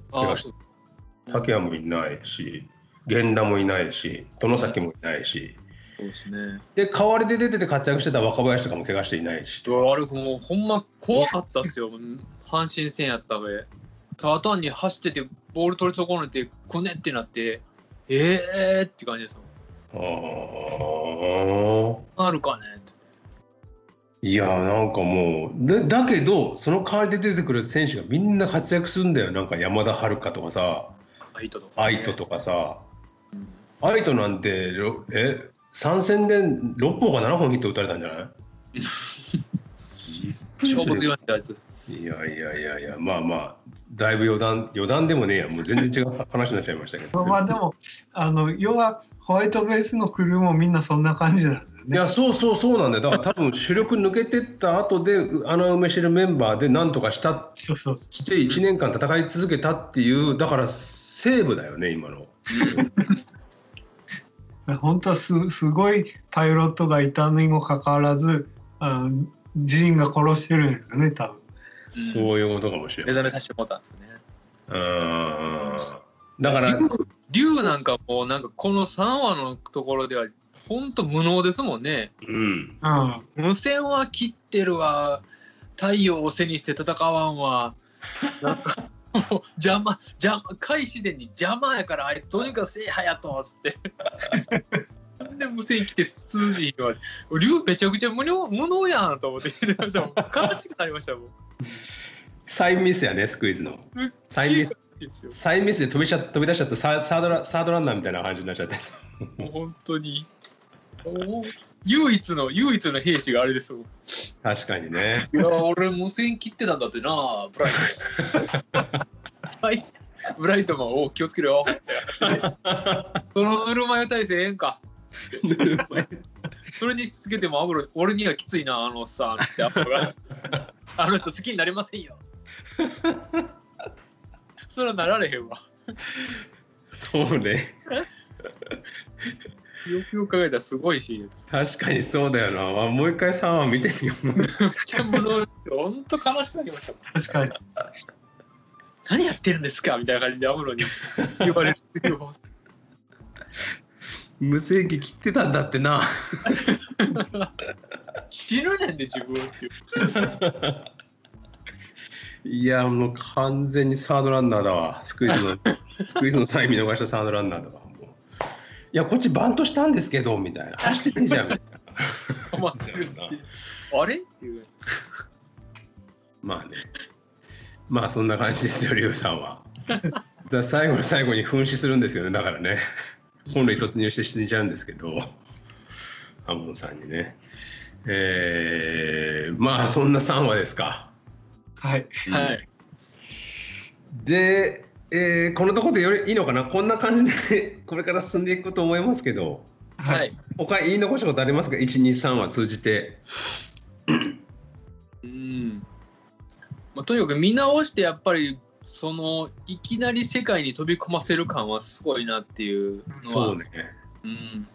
Speaker 2: 竹谷もいないし源田もいないし外崎もいないし
Speaker 4: そうですね。
Speaker 2: で代わりで出てて活躍してた若林とかも怪我していないし
Speaker 4: あれもうほんま怖かったっすよ。[laughs] 阪神戦やったべ。ただ単に走っててボール取り損ねてくねってなってええー、って感じですもん。
Speaker 2: あー
Speaker 4: なるかね。
Speaker 2: いやなんかもうでだけどその代わりで出てくる選手がみんな活躍するんだよ。なんか山田遥とかさ
Speaker 4: アイトとか、
Speaker 2: 愛斗とかさ。
Speaker 4: うん。
Speaker 2: 愛斗なんてろえ3戦で6本か7本ヒット打たれたんじゃない？[laughs]
Speaker 4: 勝負強いんだあいつ。
Speaker 2: いやいやいやいやまあまあだいぶ余談余談でもねえやもう全然違う話になっちゃいましたけど [laughs]
Speaker 3: まあでもあの要はホワイトベースのクルーもみんなそんな感じなんですよね。
Speaker 2: いやそうそうそうなんだよだから多分主力抜けてった後で穴埋めしてるメンバーで何とかした
Speaker 3: そうそうそ
Speaker 2: して1年間戦い続けたっていうだから西武だよね今の
Speaker 3: う。[laughs] 本当はすすごいパイロットがいたにもかかわらずあの人員が殺してるんですよね多分。
Speaker 2: そういうことかもしれない。
Speaker 4: 目覚めさせてもらったんですね。
Speaker 2: うん。だから
Speaker 4: 龍なんかもうなんかこの3話のところでは本当無能ですもんね。
Speaker 2: うん。
Speaker 3: うん
Speaker 4: 無線は切ってるわ。太陽を背にして戦わんわ。なんかもう邪魔邪魔開始でに邪魔やからあいつとにかくせえはやとつって。なんで無線切って通じひんわ龍めちゃくちゃ無能無能やんと思って。言ってましたもん悲しくなりましたもん
Speaker 2: サインミスやねスクイズの。サインミス。サインミスで飛びちゃ飛び出しちゃったササードラサードランナーみたいな感じになっちゃって。
Speaker 4: もう本当に。唯一の唯一の兵士があれですもん。
Speaker 2: 確かにね。
Speaker 4: いや俺無線切ってたんだってなブライトはい。ブライトマンお気をつけろよ。[laughs] そのぬるま湯体制ええんかそれにつけてもアムロ俺にはきついなあのおっさんってアムロが。[laughs] あの人好きになれませんよ。それはなられへんわ。
Speaker 2: そうね。
Speaker 4: よくよく考えたらすごいシーンです。
Speaker 2: 確かにそうだよな。あもう一回3話見てみよう。
Speaker 4: めっちゃ無能本当悲しくなりました
Speaker 3: 確かに。
Speaker 4: 何やってるんですか？みたいな感じでアムロに言われるよ
Speaker 2: 無線機切ってたんだってな。[laughs]
Speaker 4: 死ぬねんで自分っていう。[laughs]
Speaker 2: いやもう完全にサードランナーだわ。スクイズの [laughs] スクイズのサイン見逃したサードランナーだわ。いやこっちバントしたんですけどみたいな。走ってねえじゃん。みたいな
Speaker 4: 止まってるって。いうあれ？っていう。
Speaker 2: まあね。まあそんな感じですよリュウさんは。だ最後の最後に噴死するんですよねだからね本塁突入して死んじゃうんですけどアモンさんにね。えー、まあそんな3話ですか？
Speaker 3: はい。
Speaker 4: はい
Speaker 2: で、えーこのところでよりいいのかな？こんな感じで [laughs] これから進んでいくと思いますけど
Speaker 4: はい、
Speaker 2: 他言い残したことありますか？123話通じて。
Speaker 4: うん。まあ、とにかく見直してやっぱりそのいきなり世界に飛び込ませる感はすごいなっていうのは。
Speaker 2: そうね。
Speaker 4: うん。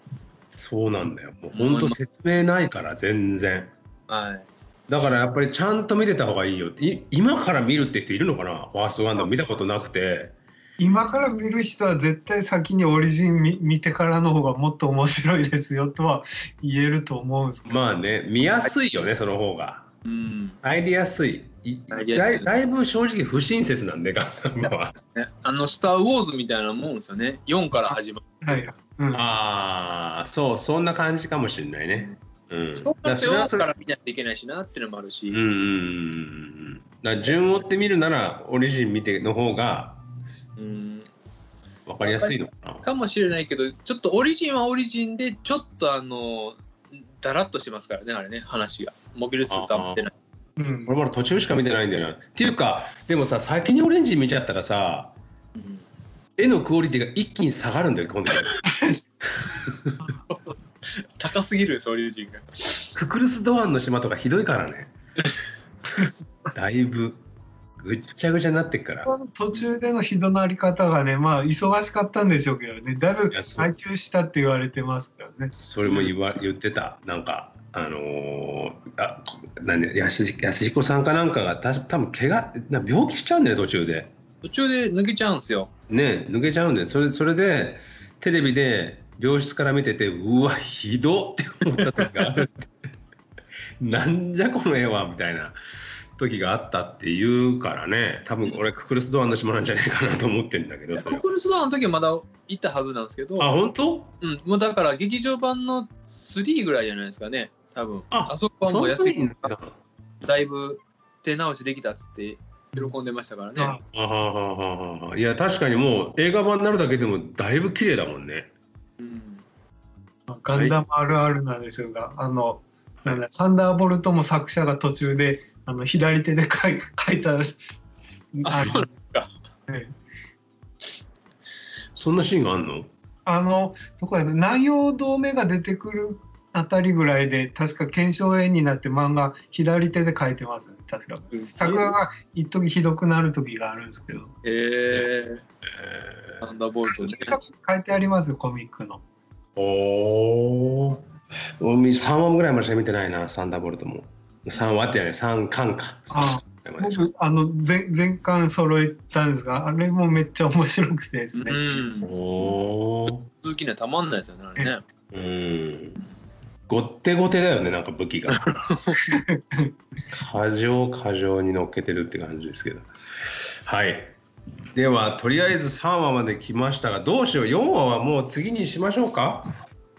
Speaker 2: そうなんだよ。もうほんと説明ないから全然。
Speaker 4: はい。
Speaker 2: だからやっぱりちゃんと見てた方がいいよって。い今から見るって人いるのかな？ファーストガンダム見たことなくて。
Speaker 3: 今から見る人は絶対先にオリジン見見てからの方がもっと面白いですよとは言えると思うんですけど、
Speaker 2: まあね見やすいよねその方が。
Speaker 4: うん。
Speaker 2: 入りやすいだいだいぶ正直不親切なんでガンダムは。
Speaker 4: ね、[laughs] あの「スター・ウォーズ」みたいなもんですよね。4から始まる。
Speaker 3: はいうん、
Speaker 2: ああそうそんな感じかもしれないね。うん。
Speaker 4: そう
Speaker 2: だからそれはそ
Speaker 4: 4か
Speaker 2: れ
Speaker 4: ら見ないといけないしなっていうのもあるし、
Speaker 2: うんうんうんうんだから順を追って見るならオリジン見ての方が
Speaker 4: うん。
Speaker 2: 分かりやすいのかな。
Speaker 4: かもしれないけどちょっとオリジンはオリジンでちょっとあのだらっとしてますからねあれね話が。モビルスーツは持ってない
Speaker 3: うん。
Speaker 2: 俺まだ途中しか見てないんだよな。っていうかでもさ先にオレンジ見ちゃったらさ
Speaker 4: うん
Speaker 2: 絵のクオリティが一気に下がるんだよ今度。[laughs]
Speaker 4: 高すぎるですオリジンが。
Speaker 2: ククルス・ドアンの島とかひどいからね。だいぶぐっちゃぐちゃになってっから。
Speaker 3: 途中での人のあり方がねまあ忙しかったんでしょうけどね。だいぶ配中したって言われてますからね。
Speaker 2: それも言わ言ってた。なんかあのー、あなんで安安彦さんかなんかがた多分怪我な病気しちゃうんだよ途中で。
Speaker 4: 途中で抜けちゃうんですよ。
Speaker 2: ね抜けちゃうんだよそれそれでテレビで病室から見ててうわひどって思った時があるって。[laughs] なんじゃこの絵はみたいな時があったって言うからね。多分俺ククルス・ドアンの島なんじゃないかなと思ってんだけどそれ
Speaker 4: コクルスドアンの時はまだ行ったはずなんですけど。
Speaker 2: あ本当？
Speaker 4: うん、もうだから劇場版の3ぐらいじゃないですかね多分。
Speaker 2: あ
Speaker 4: あそこはもう安いだいぶ手直しできたっつって喜んでましたからね、
Speaker 3: あ
Speaker 2: あはははははいや確かにもう映画版になるだけでもだいぶ綺麗だもんね。
Speaker 4: うん、
Speaker 3: ガンダムあるあるなんでしょうが、あのなんだサンダーボルトも作者が途中であの左手で書い [laughs] 書いた
Speaker 4: あそうなんですか。
Speaker 3: ええ。
Speaker 2: そんなシーンがあんの？
Speaker 3: あのどこやね南陽同盟が出てくるあたりぐらいで確か検証絵になって漫画左手で書いてます。ね確か。
Speaker 4: うん。
Speaker 3: 作画が一時ひどくなる時があるんですけど。
Speaker 4: へえ
Speaker 2: え
Speaker 4: サンダーボルトね。
Speaker 3: 書いてありますコミックの。
Speaker 2: ー、おお3話ぐらいまでしか見てないなサンダーボルトも。3話ってやね。3巻か。
Speaker 3: あ
Speaker 2: 3巻
Speaker 3: 僕あの全全巻揃えたんですがあれもめっちゃ面白くてですね、
Speaker 4: うん。
Speaker 2: おお
Speaker 4: 続きにはたまんないですよねあれね。
Speaker 2: うんごってごてだよねなんか武器が。過剰過剰に乗っけてるって感じですけど。はい。ではとりあえず3話まで来ましたがどうしよう？4話はもう次にしましょうか？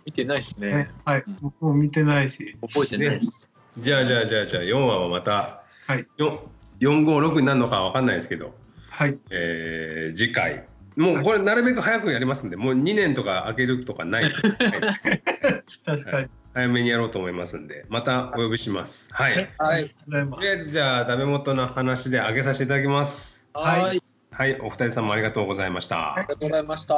Speaker 4: 見てないしね。
Speaker 3: ねはい。僕も見てないし。
Speaker 4: 覚えてないです、
Speaker 2: じゃあじゃあじゃあじゃあ4話はまた
Speaker 3: はい。
Speaker 2: 4 456になるのかわかんないですけど、
Speaker 3: はい。
Speaker 2: えー次回。もうこれなるべく早くやりますんでもう2年とか空けるとかないです、は [laughs] い
Speaker 3: 確かに、
Speaker 2: 早めにやろうと思いますんでまたお呼びします。はい、
Speaker 3: はい。
Speaker 4: はい。
Speaker 3: ありがとうございます。
Speaker 2: とりあえずじゃあダメ元の話で上げさせていただきます。
Speaker 4: はい。
Speaker 3: はい。
Speaker 2: はいお二人さんもありがとうございました、
Speaker 4: ありがとうございました。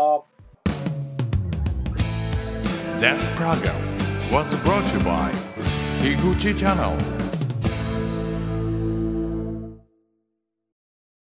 Speaker 1: This program was brought to you by Higuchi Channel